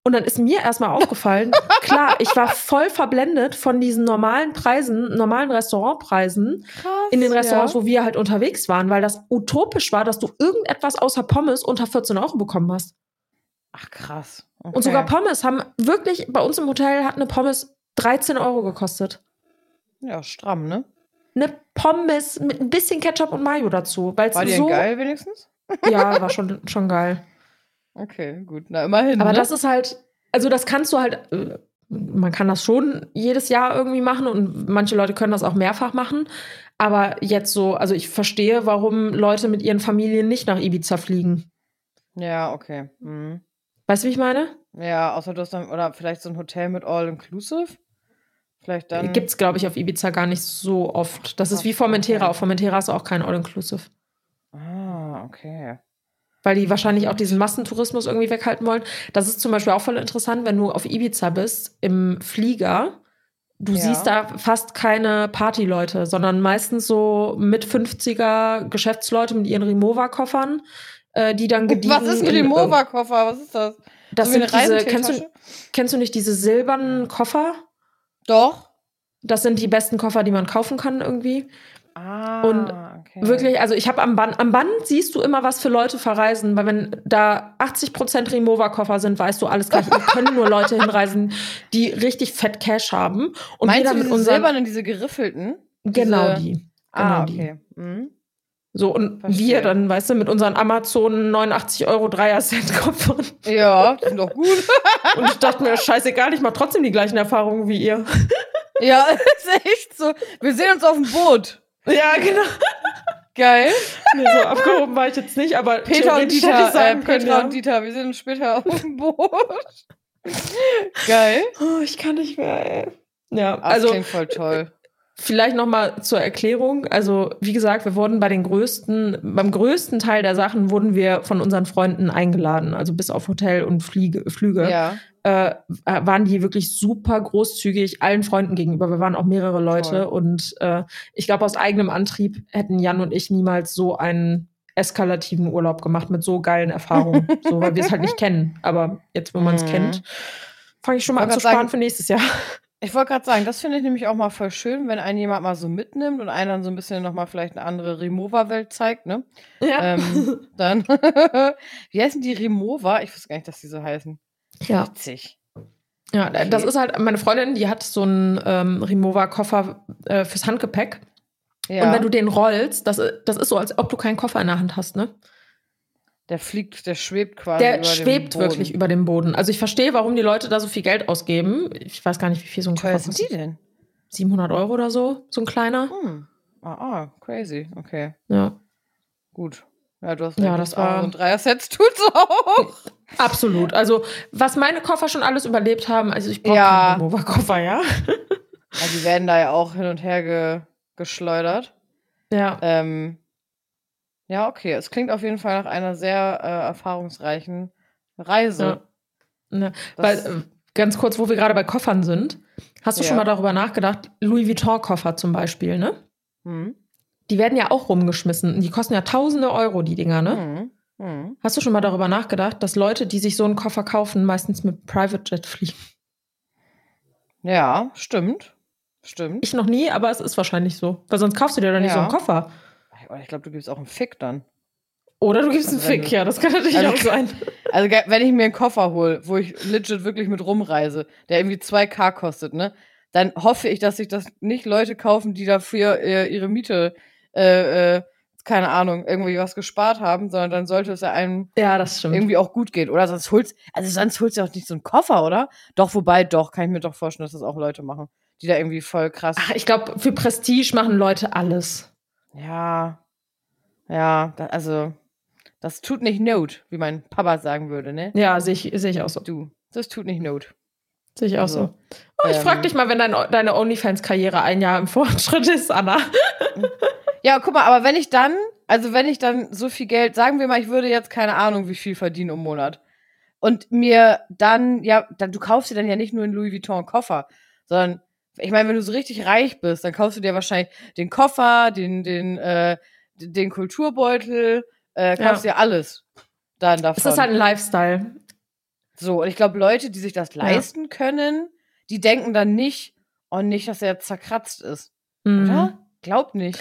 Und dann ist mir erstmal aufgefallen, *laughs* klar, ich war voll verblendet von diesen normalen Preisen, normalen Restaurantpreisen Krass, in den Restaurants, ja. wo wir halt unterwegs waren, weil das utopisch war, dass du irgendetwas außer Pommes unter 14 Euro bekommen hast. Ach, krass. Okay. Und sogar Pommes haben wirklich, bei uns im Hotel hat eine Pommes 13 Euro gekostet. Ja, stramm, ne? Eine Pommes mit ein bisschen Ketchup und Mayo dazu. Weil War die so. geil wenigstens? Ja, war *laughs* schon, schon geil. Okay, gut. Na, immerhin. Aber ne? das ist halt, also das kannst du halt, äh, man kann das schon jedes Jahr irgendwie machen und manche Leute können das auch mehrfach machen. Aber jetzt so, also ich verstehe, warum Leute mit ihren Familien nicht nach Ibiza fliegen. Ja, okay. Mhm. Weißt du, wie ich meine? Ja, außer du hast dann, oder vielleicht so ein Hotel mit All-Inclusive. Vielleicht dann. Gibt es, glaube ich, auf Ibiza gar nicht so oft. Das ist Ach, wie Formentera. okay. Auf Formentera ist auch kein All-Inclusive. Ah, okay. Weil die wahrscheinlich auch diesen Massentourismus irgendwie weghalten wollen. Das ist zum Beispiel auch voll interessant, wenn du auf Ibiza bist, im Flieger. Du Ja. siehst da fast keine Partyleute, sondern meistens so mit 50er Geschäftsleute mit ihren Rimowa-Koffern, äh, die dann gediegen Was ist ein in- Remover-Koffer? Was ist das? Das so sind diese, kennst du, kennst du nicht diese silbernen Koffer? Doch. Das sind die besten Koffer, die man kaufen kann irgendwie. Ah, Und okay. Wirklich, also ich habe am Band, am Band siehst du immer, was für Leute verreisen, weil wenn da 80% Remover-Koffer sind, weißt du alles gleich. Hier können nur Leute *laughs* hinreisen, die richtig fett Cash haben. Und Meinst wir du mit diese unseren, silbernen, diese geriffelten? genau diese- die. Genau ah, die. okay. Mhm. So, und Verstehe. wir dann, weißt du, mit unseren Amazon 89 Euro Dreier-Set-Koffern. Ja, die sind doch gut. *laughs* Und ich dachte mir, scheißegal, ich mache trotzdem die gleichen Erfahrungen wie ihr. ja, *laughs* ist echt so. Wir sehen uns auf dem Boot. Ja, genau. Geil. Nee, so abgehoben war ich jetzt nicht, aber Peter und Dieter, äh, können, Petra ja. und Dieter, wir sind später auf dem Boot. Geil. Oh, ich kann nicht mehr, ey. Ja, das also klingt voll toll. Vielleicht noch mal zur Erklärung. Also, wie gesagt, wir wurden bei den größten, beim größten Teil der Sachen wurden wir von unseren Freunden eingeladen. Also bis auf Hotel und Fliege, Flüge. Ja. Äh, waren die wirklich super großzügig allen Freunden gegenüber. Wir waren auch mehrere Leute. Toll. Und äh, ich glaube, aus eigenem Antrieb hätten Jan und ich niemals so einen eskalativen Urlaub gemacht mit so geilen Erfahrungen. so, weil wir es halt nicht *laughs* kennen. Aber jetzt, wo man es Mhm. kennt, fange ich schon mal an zu sparen sagen- für nächstes Jahr. Ich wollte gerade sagen, das finde ich nämlich auch mal voll schön, wenn einen jemand mal so mitnimmt und einen dann so ein bisschen nochmal vielleicht eine andere Remover-Welt zeigt, ne? Ja. Ähm, dann, *laughs* *laughs* wie heißen die Remover? Ich wusste gar nicht, dass die so heißen. Ja. Witzig. Ja, Okay. das ist halt, meine Freundin, die hat so einen ähm, Remover-Koffer äh, fürs Handgepäck. Ja, Und wenn du den rollst, das, das ist so, als ob du keinen Koffer in der Hand hast, ne? der fliegt, der schwebt quasi Der über dem schwebt Boden. wirklich über dem Boden. Also ich verstehe, warum die Leute da so viel Geld ausgeben. Ich weiß gar nicht, wie viel so ein Wie teuer Koffer sind die kostet. denn? 700 Euro oder so, so ein kleiner. Hm. Ah, ah, crazy. Okay, Ja, gut. Ja, du hast Ja, das war- So ein Dreier-Sets tut's auch. Absolut. Also was meine Koffer schon alles überlebt haben, also ich brauche Ja. keinen Remover-Koffer, ja? Ja, die werden da ja auch hin und her ge geschleudert. Ja. Ähm, ja, okay. Es klingt auf jeden Fall nach einer sehr äh, erfahrungsreichen Reise. ja. Das- Weil, äh, ganz kurz, wo wir gerade bei Koffern sind, hast du Ja. schon mal darüber nachgedacht, Louis Vuitton-Koffer zum Beispiel, ne? Hm. Die werden ja auch rumgeschmissen. Die kosten ja tausende Euro, die Dinger, ne? Hm. Hm. Hast du schon mal darüber nachgedacht, dass Leute, die sich so einen Koffer kaufen, meistens mit Private Jet fliegen? Ja, stimmt. Stimmt. Ich noch nie, aber es ist wahrscheinlich so. Weil sonst kaufst du dir doch nicht Ja. so einen Koffer. Ich, glaube, du gibst auch einen Fick dann. Oder du gibst einen Also wenn Fick, du- ja, das kann natürlich Also- auch sein. Also, wenn ich mir einen Koffer hole, wo ich legit wirklich mit rumreise, der irgendwie 2K kostet, ne, dann hoffe ich, dass sich das nicht Leute kaufen, die dafür äh, ihre Miete, äh, äh, keine Ahnung, irgendwie was gespart haben, sondern dann sollte es ja einem Ja, irgendwie auch gut gehen. Oder sonst holst, also sonst holst du auch nicht so einen Koffer, oder? Doch, wobei, doch, kann ich mir doch vorstellen, dass das auch Leute machen, die da irgendwie voll krass. Ach, ich glaube, für Prestige machen Leute alles. Ja. Ja, da, also, das tut nicht Not, wie mein Papa sagen würde, ne? Ja, sehe ich, sehe ich auch so. Du, das tut nicht Not. Sehe ich auch Also, so. Oh, ich ähm, frage dich mal, wenn dein, deine OnlyFans-Karriere ein Jahr im Fortschritt ist, Anna. *laughs* *laughs* Ja, guck mal, aber wenn ich dann also wenn ich dann so viel Geld, sagen wir mal, ich würde jetzt keine Ahnung, wie viel verdienen im Monat. Und mir dann, ja, dann, du kaufst dir dann ja nicht nur einen Louis Vuitton Koffer, sondern, ich meine, wenn du so richtig reich bist, dann kaufst du dir wahrscheinlich den Koffer, den, den, äh, den Kulturbeutel, äh, kaufst Ja. dir alles dann davon. Es ist halt ein Lifestyle. So, und ich glaube, Leute, die sich das leisten können, die denken dann nicht, oh, nicht, dass er jetzt zerkratzt ist. Mhm. Oder? Glaub nicht.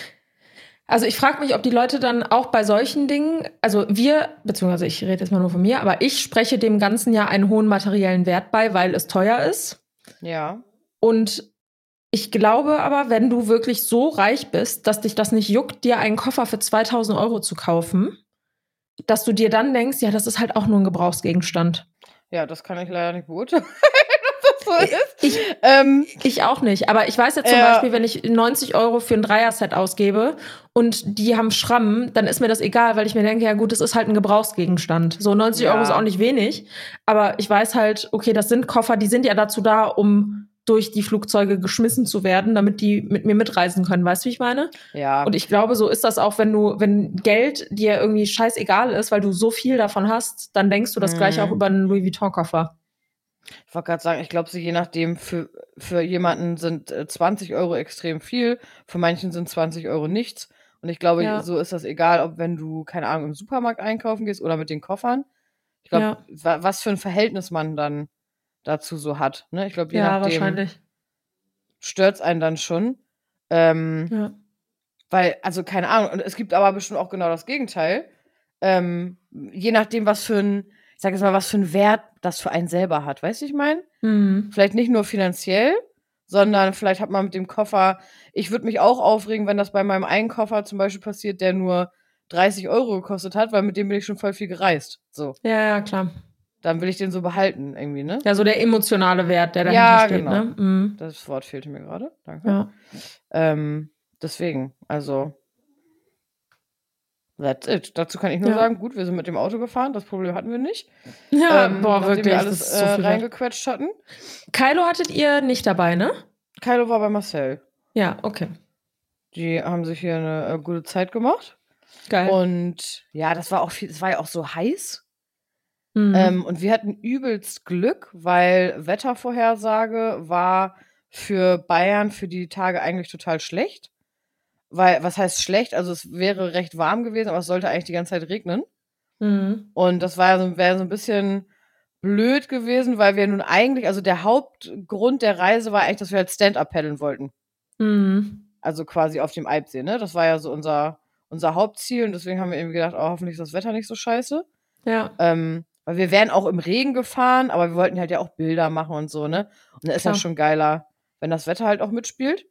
Also ich frage mich, ob die Leute dann auch bei solchen Dingen, also wir, beziehungsweise ich rede jetzt mal nur von mir, aber ich spreche dem Ganzen ja einen hohen materiellen Wert bei, weil es teuer ist. Ja. Und ich glaube aber, wenn du wirklich so reich bist, dass dich das nicht juckt, dir einen Koffer für 2000 Euro zu kaufen, dass du dir dann denkst, ja, das ist halt auch nur ein Gebrauchsgegenstand. Ja, das kann ich leider nicht beurteilen, *laughs* ist. Ich, *laughs* Ähm, ich auch nicht. Aber ich weiß jetzt zum Ja. Beispiel, wenn ich 90 Euro für ein Dreier-Set ausgebe und die haben Schrammen, dann ist mir das egal, weil ich mir denke, ja gut, das ist halt ein Gebrauchsgegenstand. So 90 Ja. Euro ist auch nicht wenig. Aber ich weiß halt, okay, das sind Koffer, die sind ja dazu da, um durch die Flugzeuge geschmissen zu werden, damit die mit mir mitreisen können. Weißt du, wie ich meine? ja. Und ich glaube, so ist das auch, wenn du, wenn Geld dir irgendwie scheißegal ist, weil du so viel davon hast, dann denkst du das Mhm. gleiche auch über einen Louis Vuitton-Koffer. Ich wollte gerade sagen, ich glaube, so je nachdem, für, für jemanden sind äh, 20 Euro extrem viel, für manchen sind 20 Euro nichts. Und ich glaube, Ja. so ist das egal, ob wenn du, keine Ahnung, im Supermarkt einkaufen gehst oder mit den Koffern. Ich glaube, Ja. wa was für ein Verhältnis man dann dazu so hat. Ne? Ich glaube, je Ja, nachdem wahrscheinlich. stört's einen dann schon. Ähm, Ja. Weil, also keine Ahnung, und es gibt aber bestimmt auch genau das Gegenteil. Ähm, je nachdem, was für ein, ich sag jetzt mal, was für ein Wert das für einen selber hat. Weißt du, ich meine? Mhm. Vielleicht nicht nur finanziell, sondern vielleicht hat man mit dem Koffer, ich würde mich auch aufregen, wenn das bei meinem einen Koffer zum Beispiel passiert, der nur 30 Euro gekostet hat, weil mit dem bin ich schon voll viel gereist. So, Ja, ja, klar. dann will ich den so behalten irgendwie, ne? Ja, so der emotionale Wert, der dahinter Ja, steht, genau. ne? Mhm. Das Wort fehlte mir gerade. Danke. Ja. Ähm, deswegen, also. That's it. Dazu kann ich nur Ja. sagen, gut, wir sind mit dem Auto gefahren, das Problem hatten wir nicht. Ja, Ähm, boah, wirklich. wir alles so äh, reingequetscht hatten. Kylo hattet ihr nicht dabei, ne? Kylo war bei Marcel. Ja, okay. Die haben sich hier eine äh, gute Zeit gemacht. Geil. Und ja, das war auch viel, es war ja auch so heiß. Mhm. Ähm, und wir hatten übelst Glück, weil Wettervorhersage war für Bayern für die Tage eigentlich total schlecht. Weil, was heißt schlecht? Also es wäre recht warm gewesen, aber es sollte eigentlich die ganze Zeit regnen. Mhm. Und das war so, wäre so ein bisschen blöd gewesen, weil wir nun eigentlich, also der Hauptgrund der Reise war eigentlich, dass wir halt Stand-up paddeln wollten. Mhm. Also quasi auf dem Alpsee, ne? Das war ja so unser, unser Hauptziel und deswegen haben wir irgendwie gedacht, oh, hoffentlich ist das Wetter nicht so scheiße. Ja. Ähm, weil wir wären auch im Regen gefahren, aber wir wollten halt ja auch Bilder machen und so, ne? Und da ist ja Klar. schon geiler, wenn das Wetter halt auch mitspielt.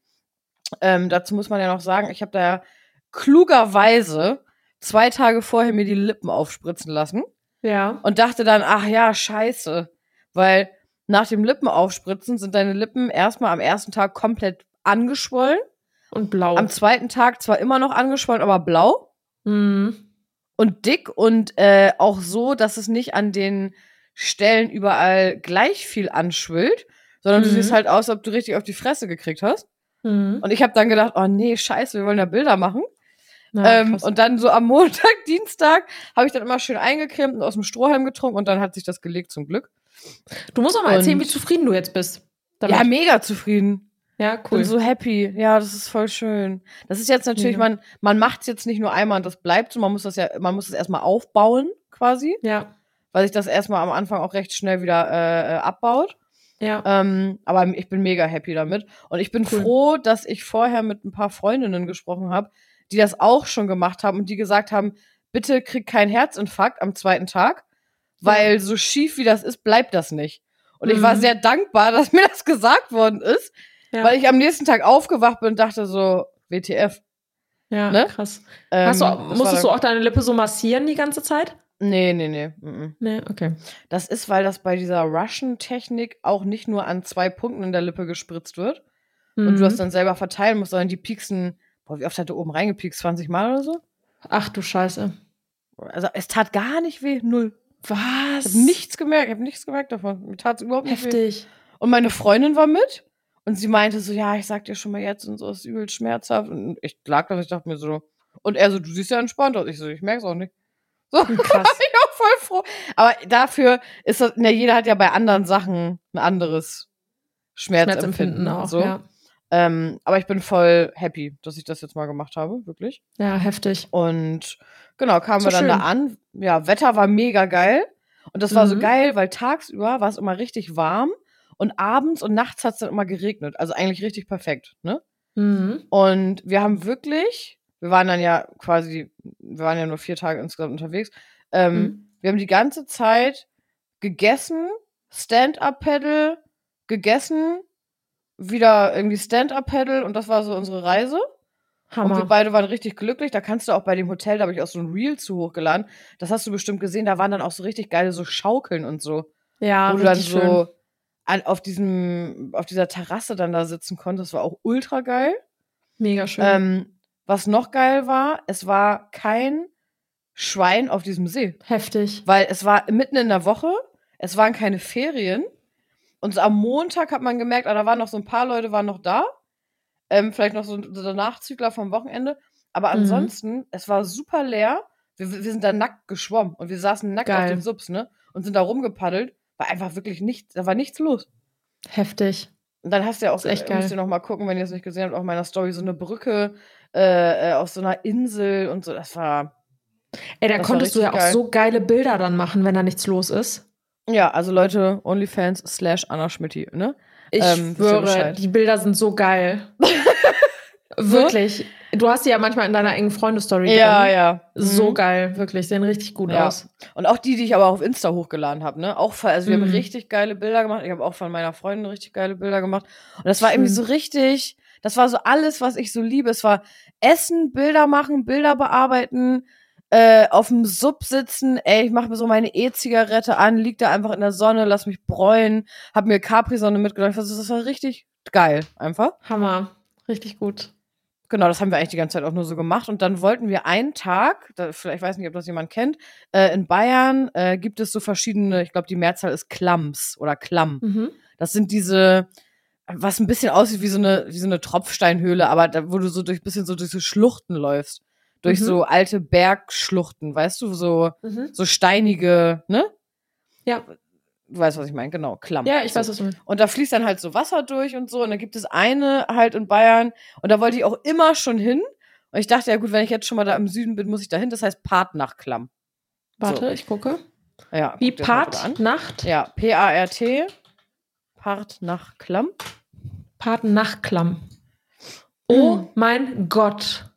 Ähm, dazu muss man ja noch sagen, ich habe da ja klugerweise zwei Tage vorher mir die Lippen aufspritzen lassen Ja. und dachte dann, ach ja, scheiße. Weil nach dem Lippenaufspritzen sind deine Lippen erstmal am ersten Tag komplett angeschwollen. Und blau. Am zweiten Tag zwar immer noch angeschwollen, aber blau Mhm. und dick und äh, auch so, dass es nicht an den Stellen überall gleich viel anschwillt, sondern du Mhm. siehst halt aus, als ob du richtig auf die Fresse gekriegt hast. Mhm. Und ich habe dann gedacht, oh nee, scheiße, wir wollen ja Bilder machen. Ja, ähm, und dann so am Montag, *laughs* Dienstag habe ich dann immer schön eingecremt und aus dem Strohhalm getrunken und dann hat sich das gelegt zum Glück. du musst auch mal erzählen, und- wie zufrieden du jetzt bist. damit. Ja, mega zufrieden. ja, Bin cool. so happy. Ja, das ist voll schön. Das ist jetzt natürlich, Mega. man, man macht es jetzt nicht nur einmal und das bleibt so, man muss das ja, man muss es erstmal aufbauen, quasi, Ja. weil sich das erstmal am Anfang auch recht schnell wieder äh, abbaut. Ja. Ähm, aber ich bin mega happy damit. Und ich bin Cool. froh, dass ich vorher mit ein paar Freundinnen gesprochen habe, die das auch schon gemacht haben und die gesagt haben, bitte krieg keinen Herzinfarkt am zweiten Tag, weil so schief wie das ist, bleibt das nicht. Und ich war Mhm. sehr dankbar, dass mir das gesagt worden ist, ja. weil ich am nächsten Tag aufgewacht bin und dachte so, WTF. ja, ne? krass. Ähm, Hast du, musstest du auch deine Lippe so massieren die ganze Zeit? Nee, nee, nee. mhm. Nee, okay. Das ist, weil das bei dieser Russian-Technik auch nicht nur an zwei Punkten in der Lippe gespritzt wird und Mhm. du das dann selber verteilen musst, sondern die pieksen, boah, wie oft hat der oben reingepiekst? 20 Mal oder so? Ach du Scheiße. Also es tat gar nicht weh, null. Was? Ich habe nichts gemerkt, ich habe nichts gemerkt davon. Mir tat es überhaupt nicht weh. Heftig. Und meine Freundin war mit und sie meinte so, ja, ich sag dir schon mal jetzt und so, ist übel schmerzhaft. Und ich lag da und ich dachte mir so, Und er so, du siehst ja entspannt aus. Ich so, ich merk's auch nicht. So, *laughs* Krass. ich auch voll froh. Aber dafür ist das, ne, jeder hat ja bei anderen Sachen ein anderes Schmerzempfinden. Schmerzempfinden auch, so. ja. Ähm, aber ich bin voll happy, dass ich das jetzt mal gemacht habe, wirklich. Ja, heftig. Und genau, kamen So wir dann schön. da an. Ja, Wetter war mega geil. Und das war so Mhm. geil, weil tagsüber war es immer richtig warm und abends und nachts hat es dann immer geregnet. Also eigentlich richtig perfekt, ne? Mhm. Und wir haben wirklich, wir waren dann ja quasi, wir waren ja nur vier Tage insgesamt unterwegs. Ähm, Mhm. Wir haben die ganze Zeit gegessen, Stand-up-Pedal, gegessen, wieder irgendwie Stand-up-Pedal und das war so unsere Reise. Und wir Hammer. beide waren richtig glücklich. Da kannst du auch bei dem Hotel, da habe ich auch so ein Reel zu hochgeladen. Das hast du bestimmt gesehen. Da waren dann auch so richtig geile so Schaukeln und so. Ja, wo du dann so schön. an, auf diesem, auf dieser Terrasse dann da sitzen konntest. Das war auch ultra geil. Mega schön. Ähm, was noch geil war, es war kein Schwein auf diesem See. Heftig. Weil es war mitten in der Woche, es waren keine Ferien. Und so am Montag hat man gemerkt, ah, da waren noch so ein paar Leute waren noch da. Ähm, vielleicht noch so, so der Nachzügler vom Wochenende. Aber Mhm. ansonsten, es war super leer. Wir, wir sind da nackt geschwommen und wir saßen nackt auf Geil. den Subs, ne? Und sind da rumgepaddelt. War einfach wirklich nichts, da war nichts los. Heftig. Und dann hast du ja auch, echt äh, müsst geil. ihr noch mal gucken, wenn ihr es nicht gesehen habt, auch in meiner Story, so eine Brücke äh, äh, auf so einer Insel und so. Das war, Ey, da konntest du ja auch geil. so geile Bilder dann machen, wenn da nichts los ist. ja, also Leute, Onlyfans slash Anna Schmitty, ne? Ich Ähm, schwöre, die Bilder sind so geil. *laughs* wirklich. Du hast die ja manchmal in deiner engen Freundestory Ja, drin. ja. So Mhm. geil, wirklich. Sehen richtig gut Ja. aus. Und auch die, die ich aber auf Insta hochgeladen habe, ne? Auch, also wir Mhm. haben richtig geile Bilder gemacht. Ich habe auch von meiner Freundin richtig geile Bilder gemacht. Und das war irgendwie so Schön. richtig, das war so alles, was ich so liebe. Es war Essen, Bilder machen, Bilder bearbeiten, äh, auf dem Sub sitzen. Ey, ich mache mir so meine E-Zigarette an, lieg da einfach in der Sonne, lass mich bräunen, hab mir Capri-Sonne. Das, das war richtig geil, einfach. Hammer. Richtig gut. Genau, das haben wir eigentlich die ganze Zeit auch nur so gemacht. Und dann wollten wir einen Tag, da, vielleicht weiß nicht, ob das jemand kennt, äh, in Bayern äh, gibt es so verschiedene, ich glaube, die Mehrzahl ist Klams oder Klamm. Mhm. Das sind diese, was ein bisschen aussieht wie so eine, wie so eine Tropfsteinhöhle, aber da, wo du so durch bisschen so durch so Schluchten läufst. Durch Mhm. so alte Bergschluchten, weißt du, so, Mhm. so steinige, ne? Ja. Du weißt, was ich meine, genau, Klamm. Ja, ich so. weiß, was du meinst. Und da fließt dann halt so Wasser durch und so. Und dann gibt es eine halt in Bayern. Und da wollte ich auch immer schon hin. Und ich dachte, ja gut, wenn ich jetzt schon mal da im Süden bin, muss ich da hin. Das heißt Partnachklamm. Warte, ich gucke. Ja, Wie guck dir das mal Part, bitte an. Nacht? Ja, P-A-R-T. Partnachklamm. Patennachklamm. Oh Mhm. mein Gott.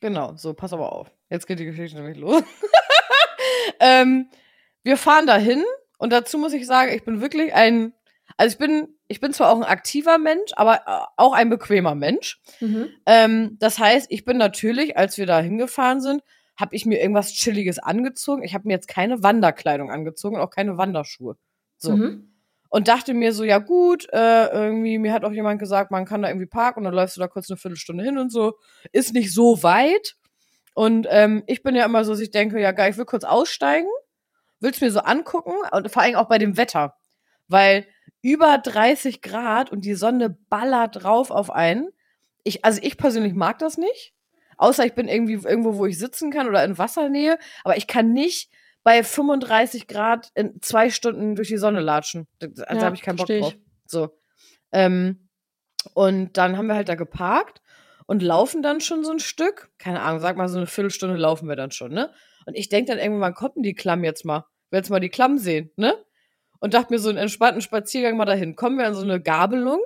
Genau, so, pass aber auf. Jetzt geht die Geschichte nämlich los. *laughs* ähm, wir fahren dahin und dazu muss ich sagen, ich bin wirklich ein, also ich bin, ich bin zwar auch ein aktiver Mensch, aber äh, auch ein bequemer Mensch. Mhm. Ähm, das heißt, ich bin natürlich, als wir da hingefahren sind, habe ich mir irgendwas Chilliges angezogen. Ich habe mir jetzt keine Wanderkleidung angezogen und auch keine Wanderschuhe. So. Mhm. Und dachte mir so, ja gut, äh, irgendwie, mir hat auch jemand gesagt, man kann da irgendwie parken und dann läufst du da kurz eine Viertelstunde hin und so. Ist nicht so weit. Und ähm, ich bin ja immer so, dass ich denke, ja geil, ich will kurz aussteigen, will's mir so angucken und vor allem auch bei dem Wetter. Weil über 30 Grad und die Sonne ballert drauf auf einen. Ich, also ich persönlich mag das nicht. Außer ich bin irgendwie irgendwo, wo ich sitzen kann oder in Wassernähe. Aber ich kann nicht bei 35 Grad in zwei Stunden durch die Sonne latschen. Da, da Ja, habe ich keinen Bock drauf. So. Ähm, und dann haben wir halt da geparkt und laufen dann schon so ein Stück. Keine Ahnung, sag mal so eine Viertelstunde laufen wir dann schon, ne? Und ich denke dann irgendwann, wann kommt denn die Klamm jetzt mal? Will jetzt mal die Klamm sehen, ne? Und dachte mir so einen entspannten Spaziergang mal dahin. Kommen wir an so eine Gabelung,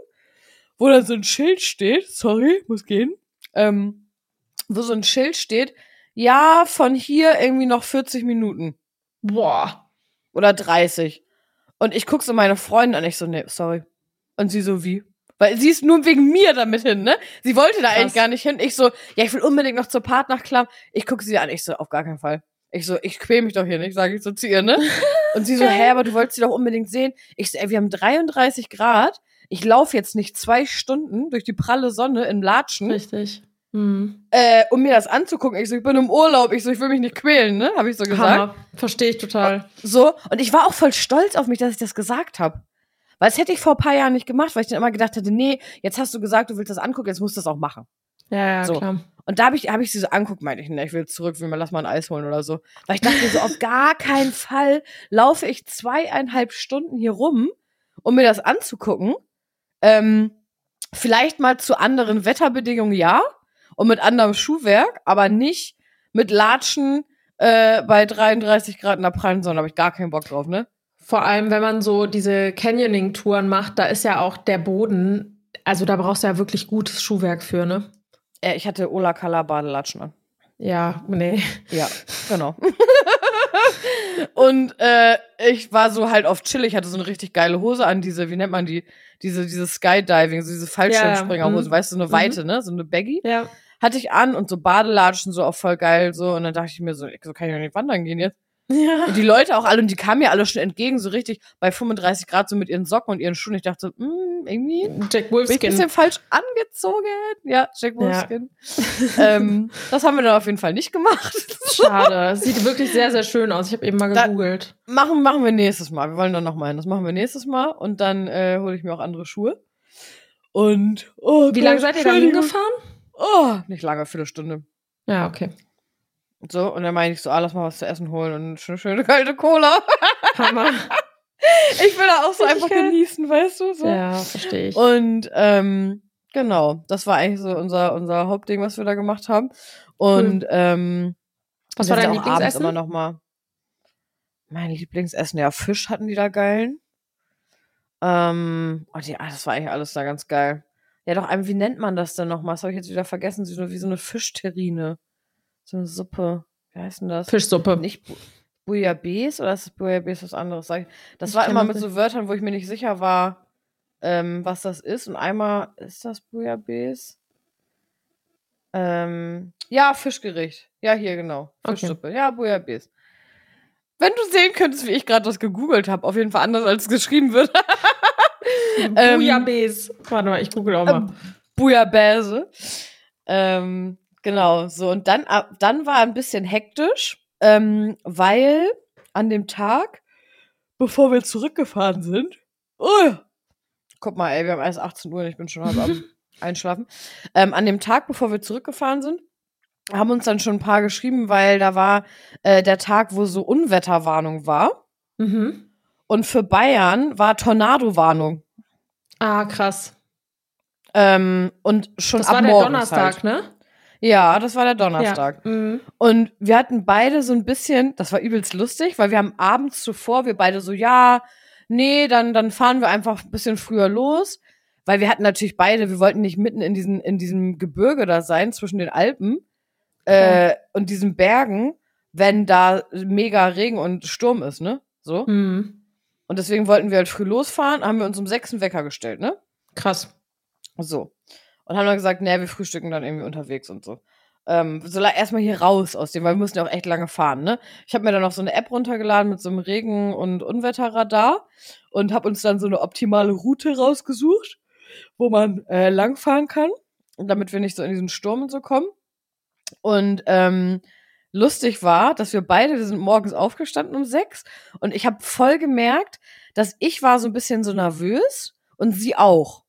wo dann so ein Schild steht. Sorry, muss gehen. Ähm, wo so ein Schild steht. Ja, von hier irgendwie noch 40 Minuten. Boah. Oder 30. Und ich guck so meine Freundin an, ich so, nee, sorry. Und sie so, wie? Weil sie ist nur wegen mir damit hin, ne? Sie wollte da Krass. eigentlich gar nicht hin. Ich so, ja, ich will unbedingt noch zur Partnerklamm. Ich guck sie an, ich so, auf gar keinen Fall. Ich so, ich quäl mich doch hier nicht, sage ich so zu ihr, ne? Und sie so, *laughs* hä, aber du wolltest sie doch unbedingt sehen. Ich so, ey, wir haben 33 Grad. Ich laufe jetzt nicht zwei Stunden durch die pralle Sonne in Latschen, Richtig. Mhm. äh, um mir das anzugucken. Ich so, ich bin im Urlaub. Ich so, ich will mich nicht quälen, ne? Habe ich so gesagt. Verstehe ich total. So, und ich war auch voll stolz auf mich, dass ich das gesagt habe. Weil das hätte ich vor ein paar Jahren nicht gemacht, weil ich dann immer gedacht hätte, nee, jetzt hast du gesagt, du willst das angucken, jetzt musst du das auch machen. Ja, ja, So. klar. Und da habe ich, hab ich sie so anguckt, meinte ich, ne, ich will jetzt zurück, will mal, lass mal ein Eis holen oder so. Weil ich dachte so, auf gar keinen Fall laufe ich zweieinhalb Stunden hier rum, um mir das anzugucken. Ähm, vielleicht mal zu anderen Wetterbedingungen, ja. Und mit anderem Schuhwerk, aber nicht mit Latschen äh, bei 33 Grad in der prallen Sonne. habe ich gar keinen Bock drauf, ne? Vor allem, wenn man so diese Canyoning-Touren macht, da ist ja auch der Boden, also da brauchst du ja wirklich gutes Schuhwerk für, ne? Äh, ich hatte Ola Kala Badelatschen an. Ja, nee. Ja, genau. *laughs* und äh, ich war so halt auf chill. Ich hatte so eine richtig geile Hose an, diese, wie nennt man die? Diese, diese Skydiving, so diese Fallschirmspringerhose, mhm. weißt du, so eine weite, ne? So eine Baggy. Ja. Hatte ich an und so Badelatschen, so auch voll geil, so. Und dann dachte ich mir so, so kann ich doch nicht wandern gehen jetzt. Ja. Und die Leute auch alle, und die kamen mir alle schon entgegen, so richtig bei 35 Grad, so mit ihren Socken und ihren Schuhen. Ich dachte so, hm, irgendwie Jack bin ich ein Wolfskin. bisschen falsch angezogen. Ja, Jack Wolfskin. ähm, das haben wir dann auf jeden Fall nicht gemacht. *laughs* Schade. Sieht wirklich sehr, sehr schön aus. Ich habe eben mal Da- gegoogelt. machen, machen wir nächstes Mal. Wir wollen dann noch mal hin. Das machen wir nächstes Mal und dann äh, hole ich mir auch andere Schuhe. Und oh Wie lange seid ihr da hingefahren? Oh, nicht lange, Viertelstunde. Ja, okay. So, und dann meine ich so, ah, lass mal was zu essen holen und eine schöne, schöne kalte Cola. *laughs* Hammer. Ich will da auch so einfach genießen, weißt du? So. Ja, verstehe ich. Und ähm, genau, das war eigentlich so unser, unser Hauptding, was wir da gemacht haben. Und ähm, Was war dein auch abends Lieblingsessen? immer noch mal. Mein Lieblingsessen, ja, Fisch hatten die da geilen. Ähm, oh, die, ah, das war eigentlich alles da ganz geil. Ja, doch, wie nennt man das denn nochmal? Das habe ich jetzt wieder vergessen. So, wie so eine Fischterrine. So eine Suppe. Wie heißt denn das? Fischsuppe. Nicht Bouillabaisse oder ist das Bouillabaisse was anderes? Das war immer mit so Wörtern, wo ich mir nicht sicher war, ähm, was das ist. Und einmal, ist das Bouillabaisse? Ähm, ja, Fischgericht. Ja, hier genau. Okay. Fischsuppe. Ja, Bouillabaisse. Wenn du sehen könntest, wie ich gerade das gegoogelt habe, auf jeden Fall anders, als es geschrieben wird. *laughs* ähm, Bouillabaisse. Warte mal, ich google auch mal. Bouillabaisse. Ähm, genau, so. Und dann, ab- dann war ein bisschen hektisch, ähm, weil an dem Tag, bevor wir zurückgefahren sind, oh, guck mal, ey, wir haben erst 18 Uhr und ich bin schon halb am *laughs* Einschlafen. Ähm, an dem Tag, bevor wir zurückgefahren sind, haben uns dann schon ein paar geschrieben, weil da war äh, der Tag, wo so Unwetterwarnung war. Mhm. Und für Bayern war Tornado-Warnung. Ah, krass. Ähm, und schon Das ab war der Donnerstag, halt. ne? Ja, das war der Donnerstag. Ja. Mhm. Und wir hatten beide so ein bisschen, das war übelst lustig, weil wir haben abends zuvor, wir beide so, ja, nee, dann, dann fahren wir einfach ein bisschen früher los. Weil wir hatten natürlich beide, wir wollten nicht mitten in, diesen, in diesem Gebirge da sein, zwischen den Alpen äh, und diesen Bergen, wenn da mega Regen und Sturm ist, ne? So. Mhm. Und deswegen wollten wir halt früh losfahren, haben wir uns um sechs einen Wecker gestellt, ne? Krass. So. Und haben dann gesagt, nee, wir frühstücken dann irgendwie unterwegs und so. Ähm, so erstmal hier raus aus dem, weil wir mussten ja auch echt lange fahren, ne? Ich habe mir dann noch so eine App runtergeladen mit so einem Regen- und Unwetterradar und habe uns dann so eine optimale Route rausgesucht, wo man äh, langfahren kann, damit wir nicht so in diesen Sturm und so kommen. Und ähm, lustig war, dass wir beide, wir sind morgens aufgestanden um sechs und ich habe voll gemerkt, dass ich war so ein bisschen so nervös und sie auch.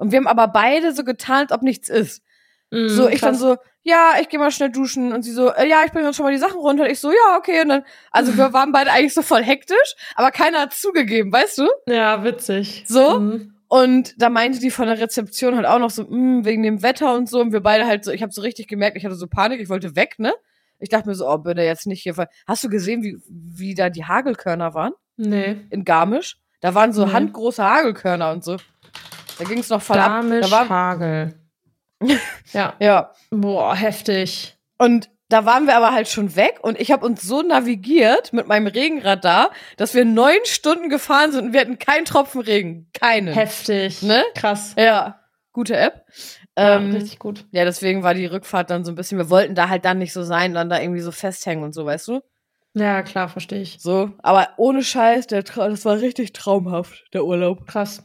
Und wir haben aber beide so getan, als ob nichts ist. Mhm, So, ich dann krass. so, ja, ich gehe mal schnell duschen. Und sie so, äh, ja, ich bringe uns schon mal die Sachen runter. Und ich so, ja, okay. Und dann, also wir *laughs* waren beide eigentlich so voll hektisch, aber keiner hat zugegeben, weißt du? Ja, witzig. So? Mhm. Und da meinte die von der Rezeption halt auch noch so, mh, wegen dem Wetter und so. Und wir beide halt so, ich habe so richtig gemerkt, ich hatte so Panik, ich wollte weg, ne? Ich dachte mir so, oh, bitte jetzt nicht hier. Hast du gesehen, wie, wie da die Hagelkörner waren Nee. in Garmisch? Da waren so Nee. handgroße Hagelkörner und so. Da ging es noch voll ab. Damisch Da war, Hagel. *laughs* ja. ja. Boah, heftig. Und da waren wir aber halt schon weg und ich habe uns so navigiert mit meinem Regenradar, dass wir neun Stunden gefahren sind und wir hatten keinen Tropfen Regen. Keinen. Heftig. Ne? Krass. Ja, gute App. Ja, Ähm, richtig gut. ja, deswegen war die Rückfahrt dann so ein bisschen, wir wollten da halt dann nicht so sein, dann da irgendwie so festhängen und so, weißt du? Ja, klar, verstehe ich. So, aber ohne Scheiß, der Tra das war richtig traumhaft, der Urlaub. Krass.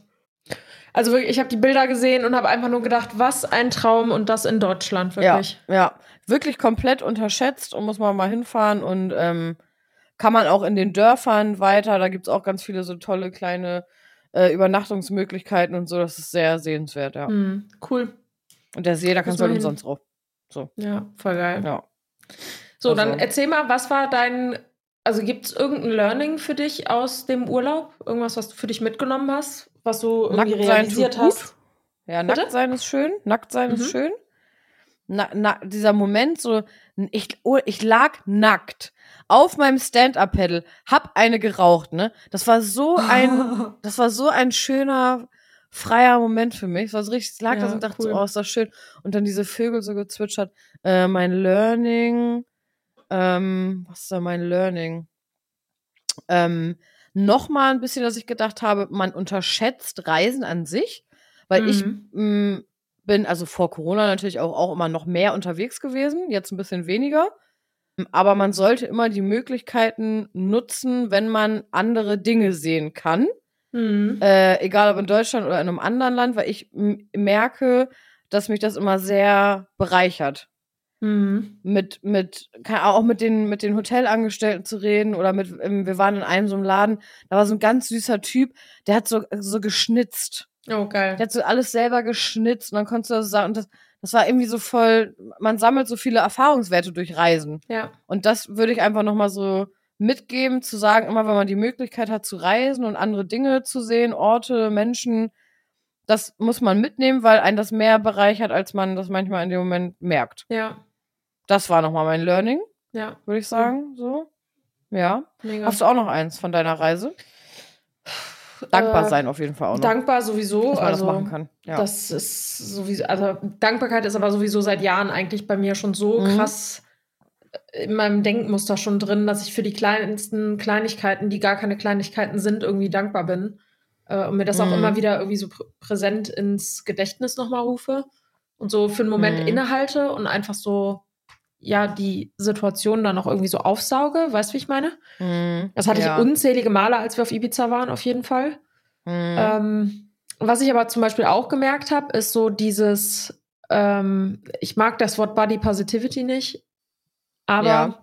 Also wirklich, ich habe die Bilder gesehen und habe einfach nur gedacht, was ein Traum und das in Deutschland, wirklich. Ja, ja, wirklich komplett unterschätzt und muss man mal hinfahren und ähm, kann man auch in den Dörfern weiter, da gibt's auch ganz viele so tolle kleine äh, Übernachtungsmöglichkeiten und so, das ist sehr sehenswert, ja. Mhm, cool. Und der See, da kannst du halt umsonst drauf. So. Ja, voll geil. Ja. So, Also- dann erzähl mal, was war dein, also gibt es irgendein Learning für dich aus dem Urlaub? Irgendwas, was du für dich mitgenommen hast, was du irgendwie Nackt sein realisiert tut gut. hast? Ja, Bitte? nackt sein ist schön. Nackt sein Mhm. ist schön. Na, na, dieser Moment, so, ich, oh, ich lag nackt auf meinem Stand-Up-Pedal, hab eine geraucht, ne? Das war so ein, *laughs* das war so ein schöner, freier Moment für mich. Es war so richtig, ich lag da Ja, so und dachte cool. so, oh, ist das schön. Und dann diese Vögel so gezwitschert. Äh, mein Learning, ähm, was ist da mein Learning? Ähm, noch mal ein bisschen, dass ich gedacht habe, man unterschätzt Reisen an sich, weil ich Mhm. mh, bin also vor Corona natürlich auch, auch immer noch mehr unterwegs gewesen, jetzt ein bisschen weniger. Aber man sollte immer die Möglichkeiten nutzen, wenn man andere Dinge sehen kann. Mhm. Äh, egal ob in Deutschland oder in einem anderen Land, weil ich merke, dass mich das immer sehr bereichert. Mhm. Mit, mit, kann- auch mit den, mit den Hotelangestellten zu reden oder mit, ähm, wir waren in einem so einem Laden, da war so ein ganz süßer Typ, der hat so, so geschnitzt. Oh, geil. Der hat so alles selber geschnitzt und dann konntest du das sagen. Und das, das war irgendwie so voll, man sammelt so viele Erfahrungswerte durch Reisen. Ja. Und das würde ich einfach nochmal so mitgeben, zu sagen, immer wenn man die Möglichkeit hat zu reisen und andere Dinge zu sehen, Orte, Menschen, das muss man mitnehmen, weil einen das mehr bereichert, als man das manchmal in dem Moment merkt. Ja. Das war nochmal mein Learning, Ja. würde ich sagen. So. Ja. Mega. Hast du auch noch eins von deiner Reise? Dankbar Äh, sein auf jeden Fall auch noch. Dankbar sowieso. dass man also, das machen kann. Ja. Das ist sowieso, also Dankbarkeit ist aber sowieso seit Jahren eigentlich bei mir schon so Mhm. krass in meinem Denkmuster schon drin, dass ich für die kleinsten Kleinigkeiten, die gar keine Kleinigkeiten sind, irgendwie dankbar bin. Äh, und mir das auch Mhm. immer wieder irgendwie so prä präsent ins Gedächtnis nochmal rufe und so für einen Moment Mhm. innehalte und einfach so, ja, die Situation dann auch irgendwie so aufsauge. Weißt du, wie ich meine? Mhm. Das hatte ja. ich unzählige Male, als wir auf Ibiza waren, auf jeden Fall. Mhm. Ähm, was ich aber zum Beispiel auch gemerkt habe, ist so dieses, ähm, ich mag das Wort Body Positivity nicht, aber Ja.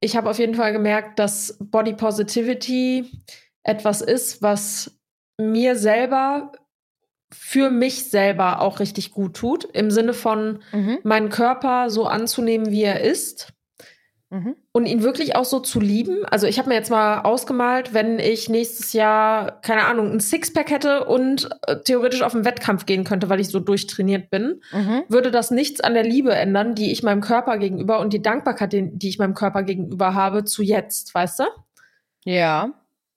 ich habe auf jeden Fall gemerkt, dass Body Positivity etwas ist, was mir selber, für mich selber auch richtig gut tut, im Sinne von Mhm. meinen Körper so anzunehmen, wie er ist Mhm. und ihn wirklich auch so zu lieben. Also ich habe mir jetzt mal ausgemalt, wenn ich nächstes Jahr, keine Ahnung, ein Sixpack hätte und äh, theoretisch auf einen Wettkampf gehen könnte, weil ich so durchtrainiert bin, Mhm. würde das nichts an der Liebe ändern, die ich meinem Körper gegenüber und die Dankbarkeit, die ich meinem Körper gegenüber habe, zu jetzt, weißt du? Ja,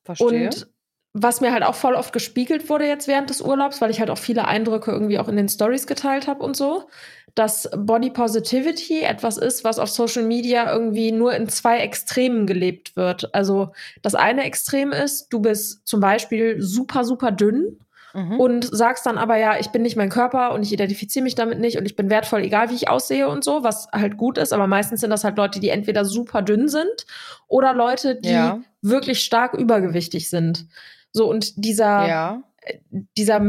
verstehe. Und was mir halt auch voll oft gespiegelt wurde jetzt während des Urlaubs, weil ich halt auch viele Eindrücke irgendwie auch in den Stories geteilt habe und so, dass Body Positivity etwas ist, was auf Social Media irgendwie nur in zwei Extremen gelebt wird. Also das eine Extrem ist, du bist zum Beispiel super, super dünn mhm. und sagst dann aber ja, ich bin nicht mein Körper und ich identifiziere mich damit nicht und ich bin wertvoll, egal wie ich aussehe und so, was halt gut ist, aber meistens sind das halt Leute, die entweder super dünn sind oder Leute, die Ja. wirklich stark übergewichtig sind. So, und dieser, ja. dieser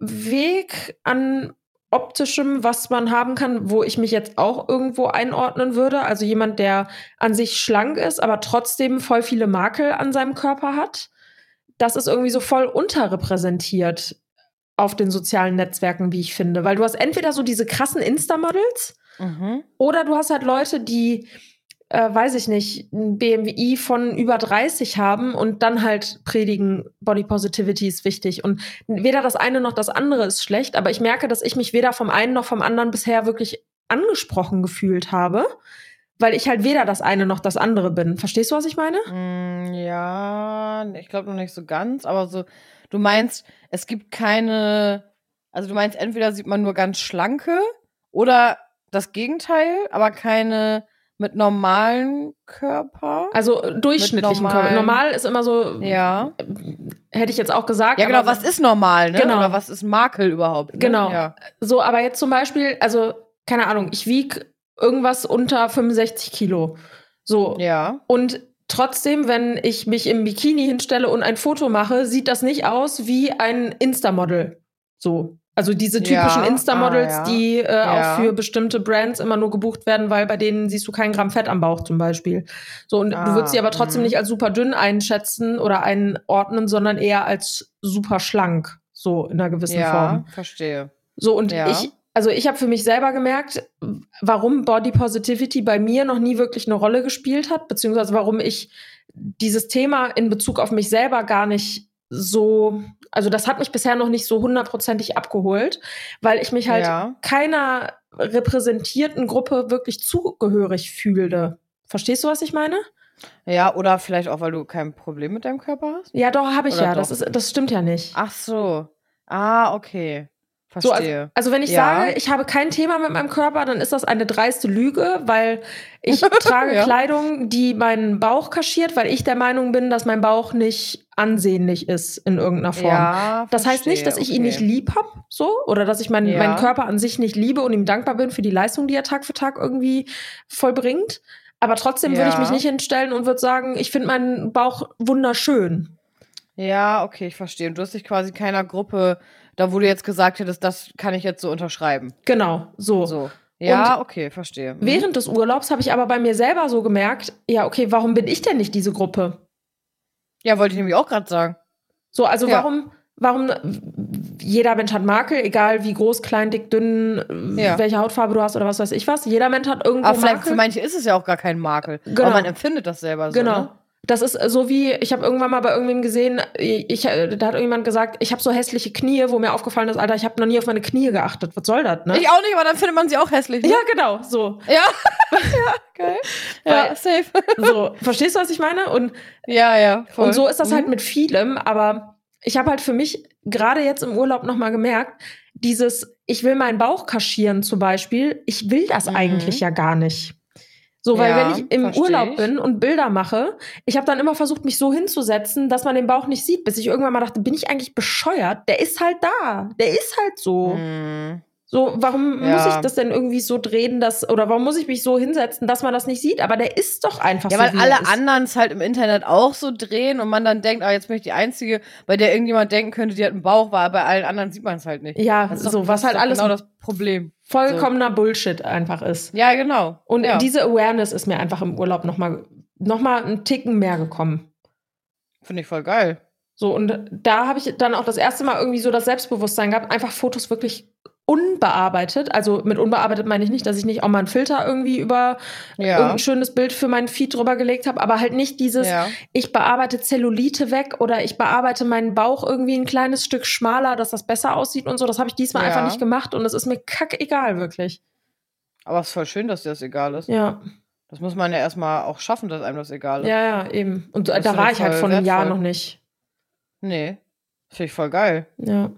Mittelweg an optischem, was man haben kann, wo ich mich jetzt auch irgendwo einordnen würde. Also jemand, der an sich schlank ist, aber trotzdem voll viele Makel an seinem Körper hat. Das ist irgendwie so voll unterrepräsentiert auf den sozialen Netzwerken, wie ich finde. Weil du hast entweder so diese krassen Insta-Models Mhm. oder du hast halt Leute, die, äh, weiß ich nicht, ein BMI von über 30 haben und dann halt predigen, Body Positivity ist wichtig. Und weder das eine noch das andere ist schlecht, aber ich merke, dass ich mich weder vom einen noch vom anderen bisher wirklich angesprochen gefühlt habe, weil ich halt weder das eine noch das andere bin. Verstehst du, was ich meine? Mm, Ja, ich glaube noch nicht so ganz, aber so, du meinst, es gibt keine, also du meinst, entweder sieht man nur ganz schlanke oder das Gegenteil, aber keine mit normalen Körper. Also äh, durchschnittlichen normalen- Körper. Normal ist immer so, ja. hätte ich jetzt auch gesagt. Ja, genau, was ist normal, ne? Genau. Oder was ist Makel überhaupt? Ne? Genau. Ja. So, aber jetzt zum Beispiel, also, keine Ahnung, ich wiege irgendwas unter 65 Kilo. So. ja. Und trotzdem, wenn ich mich im Bikini hinstelle und ein Foto mache, sieht das nicht aus wie ein Insta-Model. So. Also diese typischen Ja. Insta-Models, Ah, ja. die äh, Ja. auch für bestimmte Brands immer nur gebucht werden, weil bei denen siehst du keinen Gramm Fett am Bauch zum Beispiel. So, und du Ah, würdest sie aber trotzdem mhm. nicht als super dünn einschätzen oder einordnen, sondern eher als super schlank. So in einer gewissen Ja, Form. verstehe. So, und Ja. ich also ich habe für mich selber gemerkt, warum Body Positivity bei mir noch nie wirklich eine Rolle gespielt hat, beziehungsweise warum ich dieses Thema in Bezug auf mich selber gar nicht so, also das hat mich bisher noch nicht so hundertprozentig abgeholt, weil ich mich halt Ja. keiner repräsentierten Gruppe wirklich zugehörig fühlte. Verstehst du, was ich meine? Ja, oder vielleicht auch, weil du kein Problem mit deinem Körper hast? Ja, doch, habe ich Oder ja. doch? Das, ist, das stimmt ja nicht. Ach so. Ah, okay. So, Verstehe. also, also wenn ich Ja. sage, ich habe kein Thema mit meinem Körper, dann ist das eine dreiste Lüge, weil ich *laughs* trage Ja. Kleidung, die meinen Bauch kaschiert, weil ich der Meinung bin, dass mein Bauch nicht ansehnlich ist in irgendeiner Form. ja, Das heißt nicht, dass ich ihn nicht lieb hab, so, oder dass ich meinen, Ja. meinen Körper an sich nicht liebe und ihm dankbar bin für die Leistung, die er Tag für Tag irgendwie vollbringt. Aber trotzdem würde ich mich nicht hinstellen und würde sagen, ich finde meinen Bauch wunderschön. Ja, okay, ich verstehe. Und du hast dich quasi keiner Gruppe, da wo du jetzt gesagt hättest, das kann ich jetzt so unterschreiben. Genau, so. So. Ja, okay, verstehe. Mhm. Während des Urlaubs habe ich aber bei mir selber so gemerkt, ja, okay, warum bin ich denn nicht diese Gruppe? Ja, wollte ich nämlich auch gerade sagen. So, also Ja. warum, warum jeder Mensch hat Makel, egal wie groß, klein, dick, dünn, Ja. welche Hautfarbe du hast oder was weiß ich was. Jeder Mensch hat irgendwo Aber vielleicht Makel. für manche ist es ja auch gar kein Makel. Genau. Aber man empfindet das selber so. Genau. Ne? Das ist so wie, ich habe irgendwann mal bei irgendwem gesehen, ich, da hat irgendjemand gesagt, ich habe so hässliche Knie, wo mir aufgefallen ist, Alter, ich habe noch nie auf meine Knie geachtet. Was soll das, ne? Ich auch nicht, aber dann findet man sie auch hässlich. Ne? ja, genau, so. Ja. *laughs* ja, geil. Ja, Weil- safe. *laughs* so. Verstehst du, was ich meine? Und Ja, ja. Voll. Und so ist das halt Mhm. mit vielem, aber ich habe halt für mich gerade jetzt im Urlaub nochmal gemerkt, dieses, ich will meinen Bauch kaschieren zum Beispiel, ich will das Mhm. eigentlich ja gar nicht. So, weil Ja, wenn ich im Urlaub ich. bin und Bilder mache, ich habe dann immer versucht, mich so hinzusetzen, dass man den Bauch nicht sieht, bis ich irgendwann mal dachte, bin ich eigentlich bescheuert? Der ist halt da. Der ist halt so. Mhm. So, warum Ja. muss ich das denn irgendwie so drehen, dass, oder warum muss ich mich so hinsetzen, dass man das nicht sieht? Aber der ist doch einfach Ja, so. weil wie er alle anderen es halt im Internet auch so drehen und man dann denkt, ah, jetzt bin ich die Einzige, bei der irgendjemand denken könnte, die hat einen Bauch, weil bei allen anderen sieht man es halt nicht. Ja, ist so, doch- was halt doch alles genau das Problem. vollkommener Bullshit einfach ist. Ja, genau. Und ja. diese Awareness ist mir einfach im Urlaub nochmal noch mal einen Ticken mehr gekommen. Finde ich voll geil. So, und da habe ich dann auch das erste Mal irgendwie so das Selbstbewusstsein gehabt, einfach Fotos wirklich unbearbeitet. Also mit unbearbeitet meine ich nicht, dass ich nicht auch mal einen Filter irgendwie über Ja. irgendein schönes Bild für meinen Feed drüber gelegt habe, aber halt nicht dieses, ja. ich bearbeite Zellulite weg oder ich bearbeite meinen Bauch irgendwie ein kleines Stück schmaler, dass das besser aussieht und so. Das habe ich diesmal Ja. einfach nicht gemacht und es ist mir kackegal, wirklich. Aber es ist voll schön, dass dir das egal ist. Ja. Das muss man ja erstmal auch schaffen, dass einem das egal ist. Ja, ja, eben. Und Das da war ich halt vor einem Jahr noch nicht. Nee. Finde ich voll geil. Ja.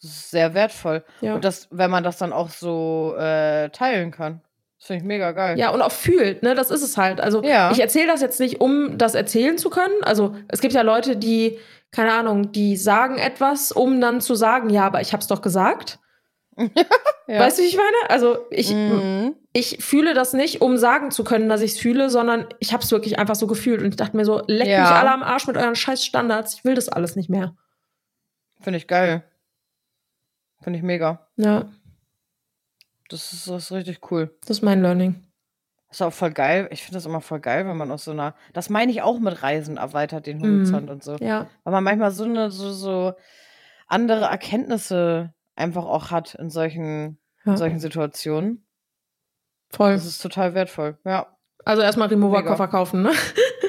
Das ist sehr wertvoll. Ja. Und das, wenn man das dann auch so äh, teilen kann. Das finde ich mega geil. ja, und auch fühlt, ne? Das ist es halt. Also, Ja. ich erzähle das jetzt nicht, um das erzählen zu können. Also, es gibt ja Leute, die, keine Ahnung, die sagen etwas, um dann zu sagen, ja, aber ich hab's doch gesagt. *laughs* Ja. Weißt du, wie ich meine? Also, ich, Mhm. ich fühle das nicht, um sagen zu können, dass ich es fühle, sondern ich habe es wirklich einfach so gefühlt. Und ich dachte mir so, leckt Ja. mich alle am Arsch mit euren scheiß Standards. Ich will das alles nicht mehr. Finde ich geil. Finde ich mega. Ja, Das ist, das ist richtig cool. das ist mein Learning. Das ist auch voll geil. Ich finde das immer voll geil, wenn man aus so einer. Das meine ich auch mit Reisen erweitert den Horizont und so. Ja, Weil man manchmal so eine, so, so andere Erkenntnisse einfach auch hat in solchen, ja in solchen Situationen. voll. Das ist total wertvoll. Ja. Also erstmal Remover-Koffer kaufen, ne? *laughs*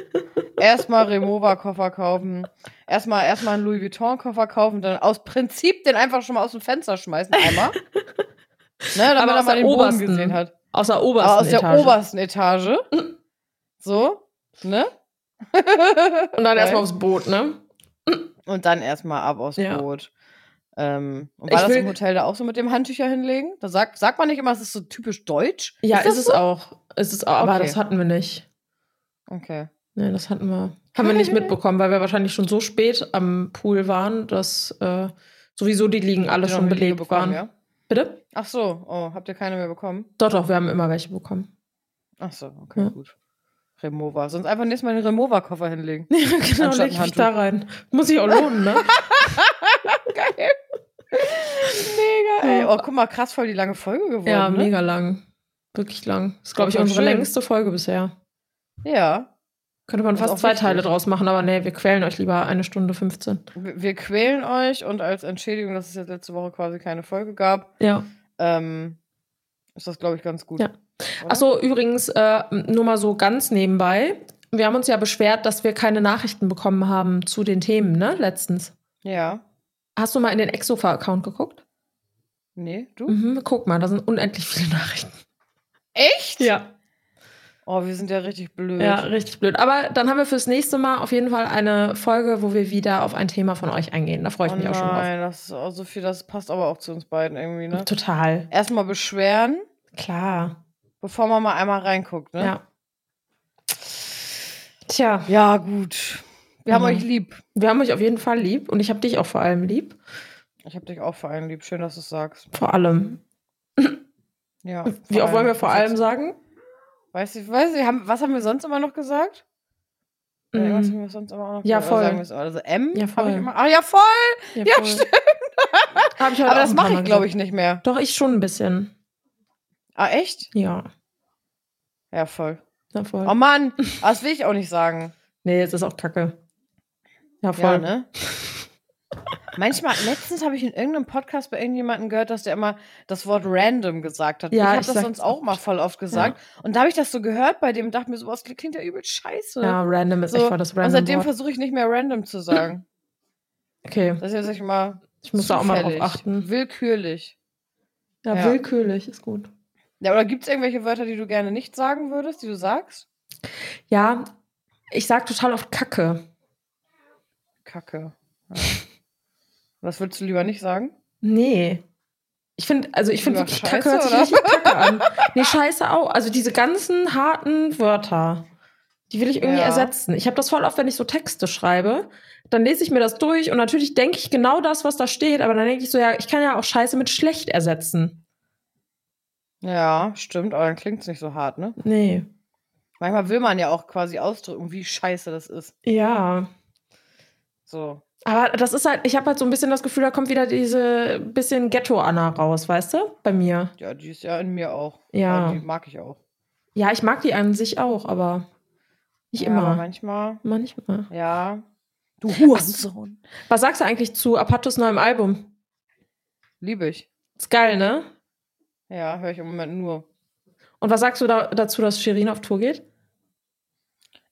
Erstmal Remover-Koffer kaufen. Erstmal erstmal einen Louis Vuitton-Koffer kaufen, dann aus Prinzip den einfach schon mal aus dem Fenster schmeißen, einmal. ne, damit Aber er mal den Boden obersten gesehen hat. Aus der Aber obersten aus der Etage. obersten Etage. So, ne? Und dann erstmal aufs Boot, ne? Und dann erstmal ab aufs Ja. Boot. Ähm, und Ich war das will- im Hotel da auch so mit dem Handtücher hinlegen? Da sagt, sagt man nicht immer, es ist so typisch deutsch? Ja, ist, das ist, es so? auch. Ist es auch. Aber Okay. das hatten wir nicht. Okay. Nee, das hatten wir. Haben wir nicht mitbekommen, weil wir wahrscheinlich schon so spät am Pool waren, dass äh, sowieso die Liegen alle schon belegt bekommen, waren. Ja? Bitte? Ach so, oh, habt ihr keine mehr bekommen? Doch, doch, wir haben immer welche bekommen. Ach so, okay, Ja. gut. Remover. Sonst einfach nächstes Mal den Remover-Koffer hinlegen. *laughs* Ja, genau, leg ich mich da rein. Muss sich auch lohnen, ne? *laughs* Geil. mega, ey. Oh, guck mal, krass voll die lange Folge geworden. ja, ne? mega lang. Wirklich lang. Das ist, glaube ich, unsere schön. längste Folge bisher. Ja. Könnte man fast zwei wichtig. Teile draus machen, aber nee, wir quälen euch lieber eine Stunde 15. Wir wir quälen euch und als Entschädigung, dass es jetzt letzte Woche quasi keine Folge gab, Ja. ähm, ist das, glaube ich, ganz gut. Ja. Achso, übrigens, äh, nur mal so ganz nebenbei. Wir haben uns ja beschwert, dass wir keine Nachrichten bekommen haben zu den Themen, ne? Letztens. Ja. Hast du mal in den Exofa-Account geguckt? Nee, du? Mhm, guck mal, da sind unendlich viele Nachrichten. Echt? Ja. Oh, wir sind ja richtig blöd. Ja, richtig blöd. Aber dann haben wir fürs nächste Mal auf jeden Fall eine Folge, wo wir wieder auf ein Thema von euch eingehen. Da freue ich oh mich auch schon drauf. Nein, das ist auch so viel, das passt aber auch zu uns beiden irgendwie, ne? Total. Erstmal beschweren, Klar. bevor man mal einmal reinguckt, ne? Ja. Tja, Ja, gut. Wir haben Mhm. euch lieb. wir haben euch auf jeden Fall lieb und ich habe dich auch vor allem lieb. Ich habe dich auch vor allem lieb. Schön, dass du es sagst. Vor allem. Ja. Wie vor oft wollen wir vor allem sagen? Weiß ich, weiß ich, haben, was haben wir sonst immer noch gesagt? Ja, was Mhm. haben wir sonst immer noch Ja, gesagt? voll. Oder Also M? Ja, voll. Ich immer, ah, ja, voll. Ja, voll. stimmt. *laughs* Hab ich heute Aber auch das mache ich, glaube ich, nicht mehr. Doch, ich schon ein bisschen. Ah, echt? Ja. Ja, voll. Ja, voll. Oh Mann, *laughs* das will ich auch nicht sagen. Nee, es ist auch kacke. Ja, voll. Ja, ne? Manchmal, letztens habe ich in irgendeinem Podcast bei irgendjemandem gehört, dass der immer das Wort random gesagt hat. Ja, ich habe das sonst auch mal voll oft gesagt. Und da habe ich das so gehört bei dem und dachte mir, sowas klingt ja übel scheiße. Ja, random ist so, echt voll das und random. seitdem Wort. versuche ich nicht mehr random zu sagen. Okay, Das ist jetzt mal ich muss da auch mal drauf achten. Willkürlich. Ja, Ja. willkürlich ist gut. Ja, oder gibt es irgendwelche Wörter, die du gerne nicht sagen würdest, die du sagst? Ja, ich sag total oft Kacke. Kacke. Ja. Was würdest du lieber nicht sagen? Nee. Ich finde, also ich finde wirklich Kacke hört sich oder? richtig Kacke an. Nee, Scheiße auch. Also diese ganzen harten Wörter, die will ich irgendwie Ja. ersetzen. Ich habe das voll oft, wenn ich so Texte schreibe, dann lese ich mir das durch und natürlich denke ich genau das, was da steht, aber dann denke ich so, ja, ich kann ja auch Scheiße mit schlecht ersetzen. Ja, stimmt, aber dann klingt es nicht so hart, ne? Nee. Manchmal will man ja auch quasi ausdrücken, wie scheiße das ist. Ja. So. Aber das ist halt, ich habe halt so ein bisschen das Gefühl, da kommt wieder diese bisschen Ghetto-Anna raus, weißt du? Bei mir. Ja, die ist ja in mir auch. Ja. Aber Die mag ich auch. Ja, ich mag die an sich auch, aber nicht ja, immer. manchmal, Manchmal. ja. Du Hurensohn. Was sagst du eigentlich zu Apatos neuem Album? Liebe ich. Ist geil, ne? Ja, höre ich im Moment nur. Und was sagst du da, dazu, dass Shirin auf Tour geht?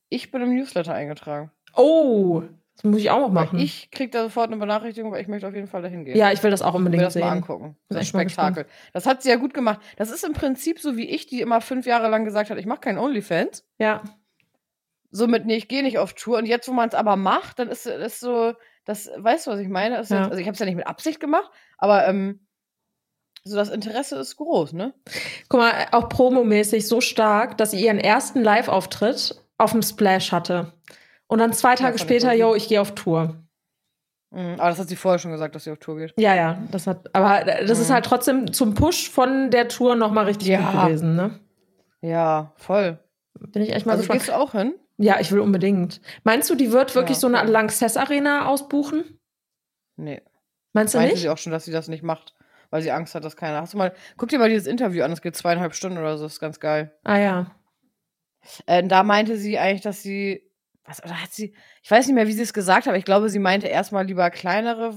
Ich bin im Newsletter eingetragen. Oh, das muss ich auch noch Weil machen. Ich krieg da sofort eine Benachrichtigung, weil ich möchte auf jeden Fall dahin gehen. ja, ich will das auch unbedingt das mal sehen. angucken. Bin Das echt mal Spektakel. Das hat sie ja gut gemacht. Das ist im Prinzip so wie ich, die immer fünf Jahre lang gesagt hat, ich mache keinen OnlyFans. Ja, Somit, nee, ich gehe nicht auf Tour. Und jetzt, wo man es aber macht, dann ist es so, das, weißt du, was ich meine? Ist Ja. Jetzt, also ich habe es ja nicht mit Absicht gemacht, aber ähm, so das Interesse ist groß, ne? guck mal, auch promomäßig so stark, dass sie ihren ersten Live-Auftritt auf dem Splash hatte. Und dann zwei Tage später, yo, ich gehe auf Tour. Mhm. Aber das hat sie vorher schon gesagt, dass sie auf Tour geht. Ja, ja, das hat, aber das ist Mhm. halt trotzdem zum Push von der Tour nochmal richtig Ja. gut gewesen, ne? Ja, voll. Bin ich echt mal Also gespannt. gehst du auch hin? Ja, ich will unbedingt. Meinst du, die wird wirklich Ja, so eine voll. Lanxess Arena ausbuchen? Nee. Meinst du Meinte nicht? sie auch schon, dass sie das nicht macht, weil sie Angst hat, dass keiner. Hast du mal, guck dir mal dieses Interview an, das geht zweieinhalb Stunden oder so, ist ganz geil. Ah ja. Äh, da meinte sie eigentlich, dass sie, was, oder hat sie, ich weiß nicht mehr, wie sie es gesagt hat, aber ich glaube, sie meinte erstmal lieber kleinere,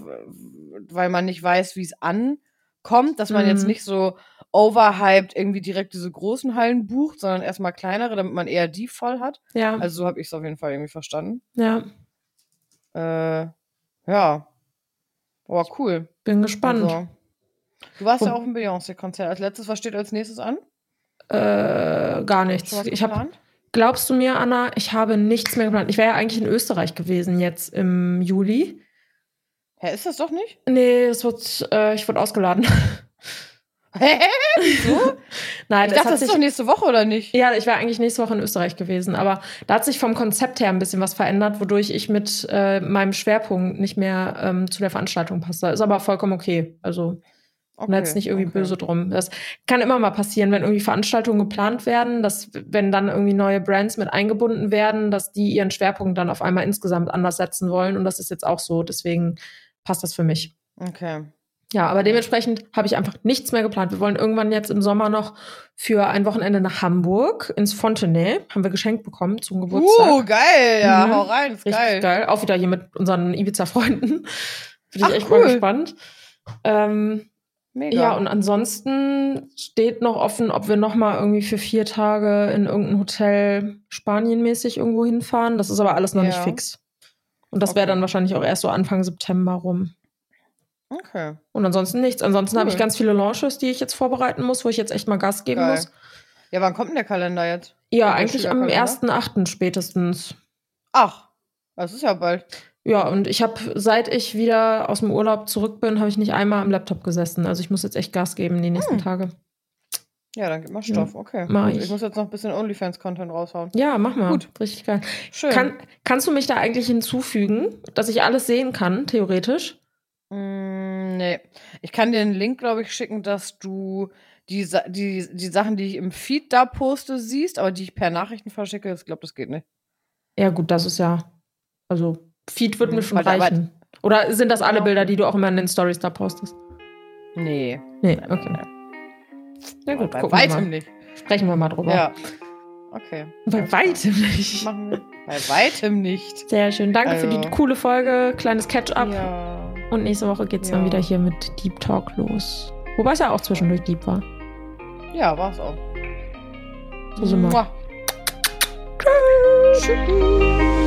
weil man nicht weiß, wie es ankommt, dass man jetzt Mhm. nicht so overhyped irgendwie direkt diese großen Hallen bucht, sondern erstmal kleinere, damit man eher die voll hat. Ja. Also so habe ich es auf jeden Fall irgendwie verstanden. ja. Äh, ja. Aber cool. Bin gespannt. Also, du warst ja Und- auch im Beyoncé-Konzert. Als letztes, was steht als nächstes an? Äh, gar nichts. Ich hab, geplant? Glaubst du mir, Anna, ich habe nichts mehr geplant. Ich wäre ja eigentlich in Österreich gewesen jetzt im Juli. Hä, ist das doch nicht? Nee, es wird, äh, ich wurde ausgeladen. *laughs* Hä? Wieso? *laughs* Nein, Ich dachte, das ist sich, doch nächste Woche, oder nicht? ja, ich wäre eigentlich nächste Woche in Österreich gewesen, aber da hat sich vom Konzept her ein bisschen was verändert, wodurch ich mit äh, meinem Schwerpunkt nicht mehr ähm, zu der Veranstaltung passe. Ist aber vollkommen okay. Also Und jetzt nicht irgendwie okay. böse drum. Das kann immer mal passieren, wenn irgendwie Veranstaltungen geplant werden, dass wenn dann irgendwie neue Brands mit eingebunden werden, dass die ihren Schwerpunkt dann auf einmal insgesamt anders setzen wollen. Und das ist jetzt auch so. Deswegen passt das für mich. Okay. Ja, aber dementsprechend habe ich einfach nichts mehr geplant. Wir wollen irgendwann jetzt im Sommer noch für ein Wochenende nach Hamburg ins Fontenay. Haben wir geschenkt bekommen zum Geburtstag. Uh, geil, ja, Mhm. hau rein, ist Richtig geil. geil. Auch wieder hier mit unseren Ibiza-Freunden. *laughs* Bin ich Ach, echt cool. mal gespannt. Ähm, Mega. Ja, und ansonsten steht noch offen, ob wir noch mal irgendwie für vier Tage in irgendein Hotel Spanienmäßig irgendwo hinfahren. Das ist aber alles noch nicht Ja. fix. Und das wäre Okay. dann wahrscheinlich auch erst so Anfang September rum. Okay. Und ansonsten nichts. Ansonsten habe ich Cool. ganz viele Launches, die ich jetzt vorbereiten muss, wo ich jetzt echt mal Gas geben Geil. muss. Ja, wann kommt denn der Kalender jetzt? Ja, eigentlich am Schülerkalender? 1.8. spätestens. Ach, das ist ja bald. Ja, und ich habe, seit ich wieder aus dem Urlaub zurück bin, habe ich nicht einmal am Laptop gesessen. Also ich muss jetzt echt Gas geben die nächsten Hm. Tage. Ja, dann gib mal Stoff. Okay. mach ich. ich muss jetzt noch ein bisschen OnlyFans-Content raushauen. Ja, mach mal. Gut. Richtig geil. Schön. Kann, kannst du mich da eigentlich hinzufügen, dass ich alles sehen kann, theoretisch? Mm, nee. Ich kann dir einen Link, glaube ich, schicken, dass du die, die, die Sachen, die ich im Feed da poste, siehst, aber die ich per Nachrichten verschicke, ich glaube, das geht nicht. Ja, gut, das ist ja. Also, Feed wird Mhm, mir schon weil da- aber- reichen. Oder sind das alle. Bilder, die du auch immer in den Stories da postest? Nee. Nee, okay. nein, Ja, gut, Bei weitem mal. nicht. Sprechen wir mal drüber. Ja. Okay. Bei weitem nicht. Machen wir. Bei weitem nicht. Sehr schön. Danke für Also- die coole Folge. Kleines Catch-up. Ja. Und nächste Woche geht's dann Ja. wieder hier mit Deep Talk los. Wobei es ja auch zwischendurch deep war. Ja, war's auch. So sind wir. Mua. Tschüss.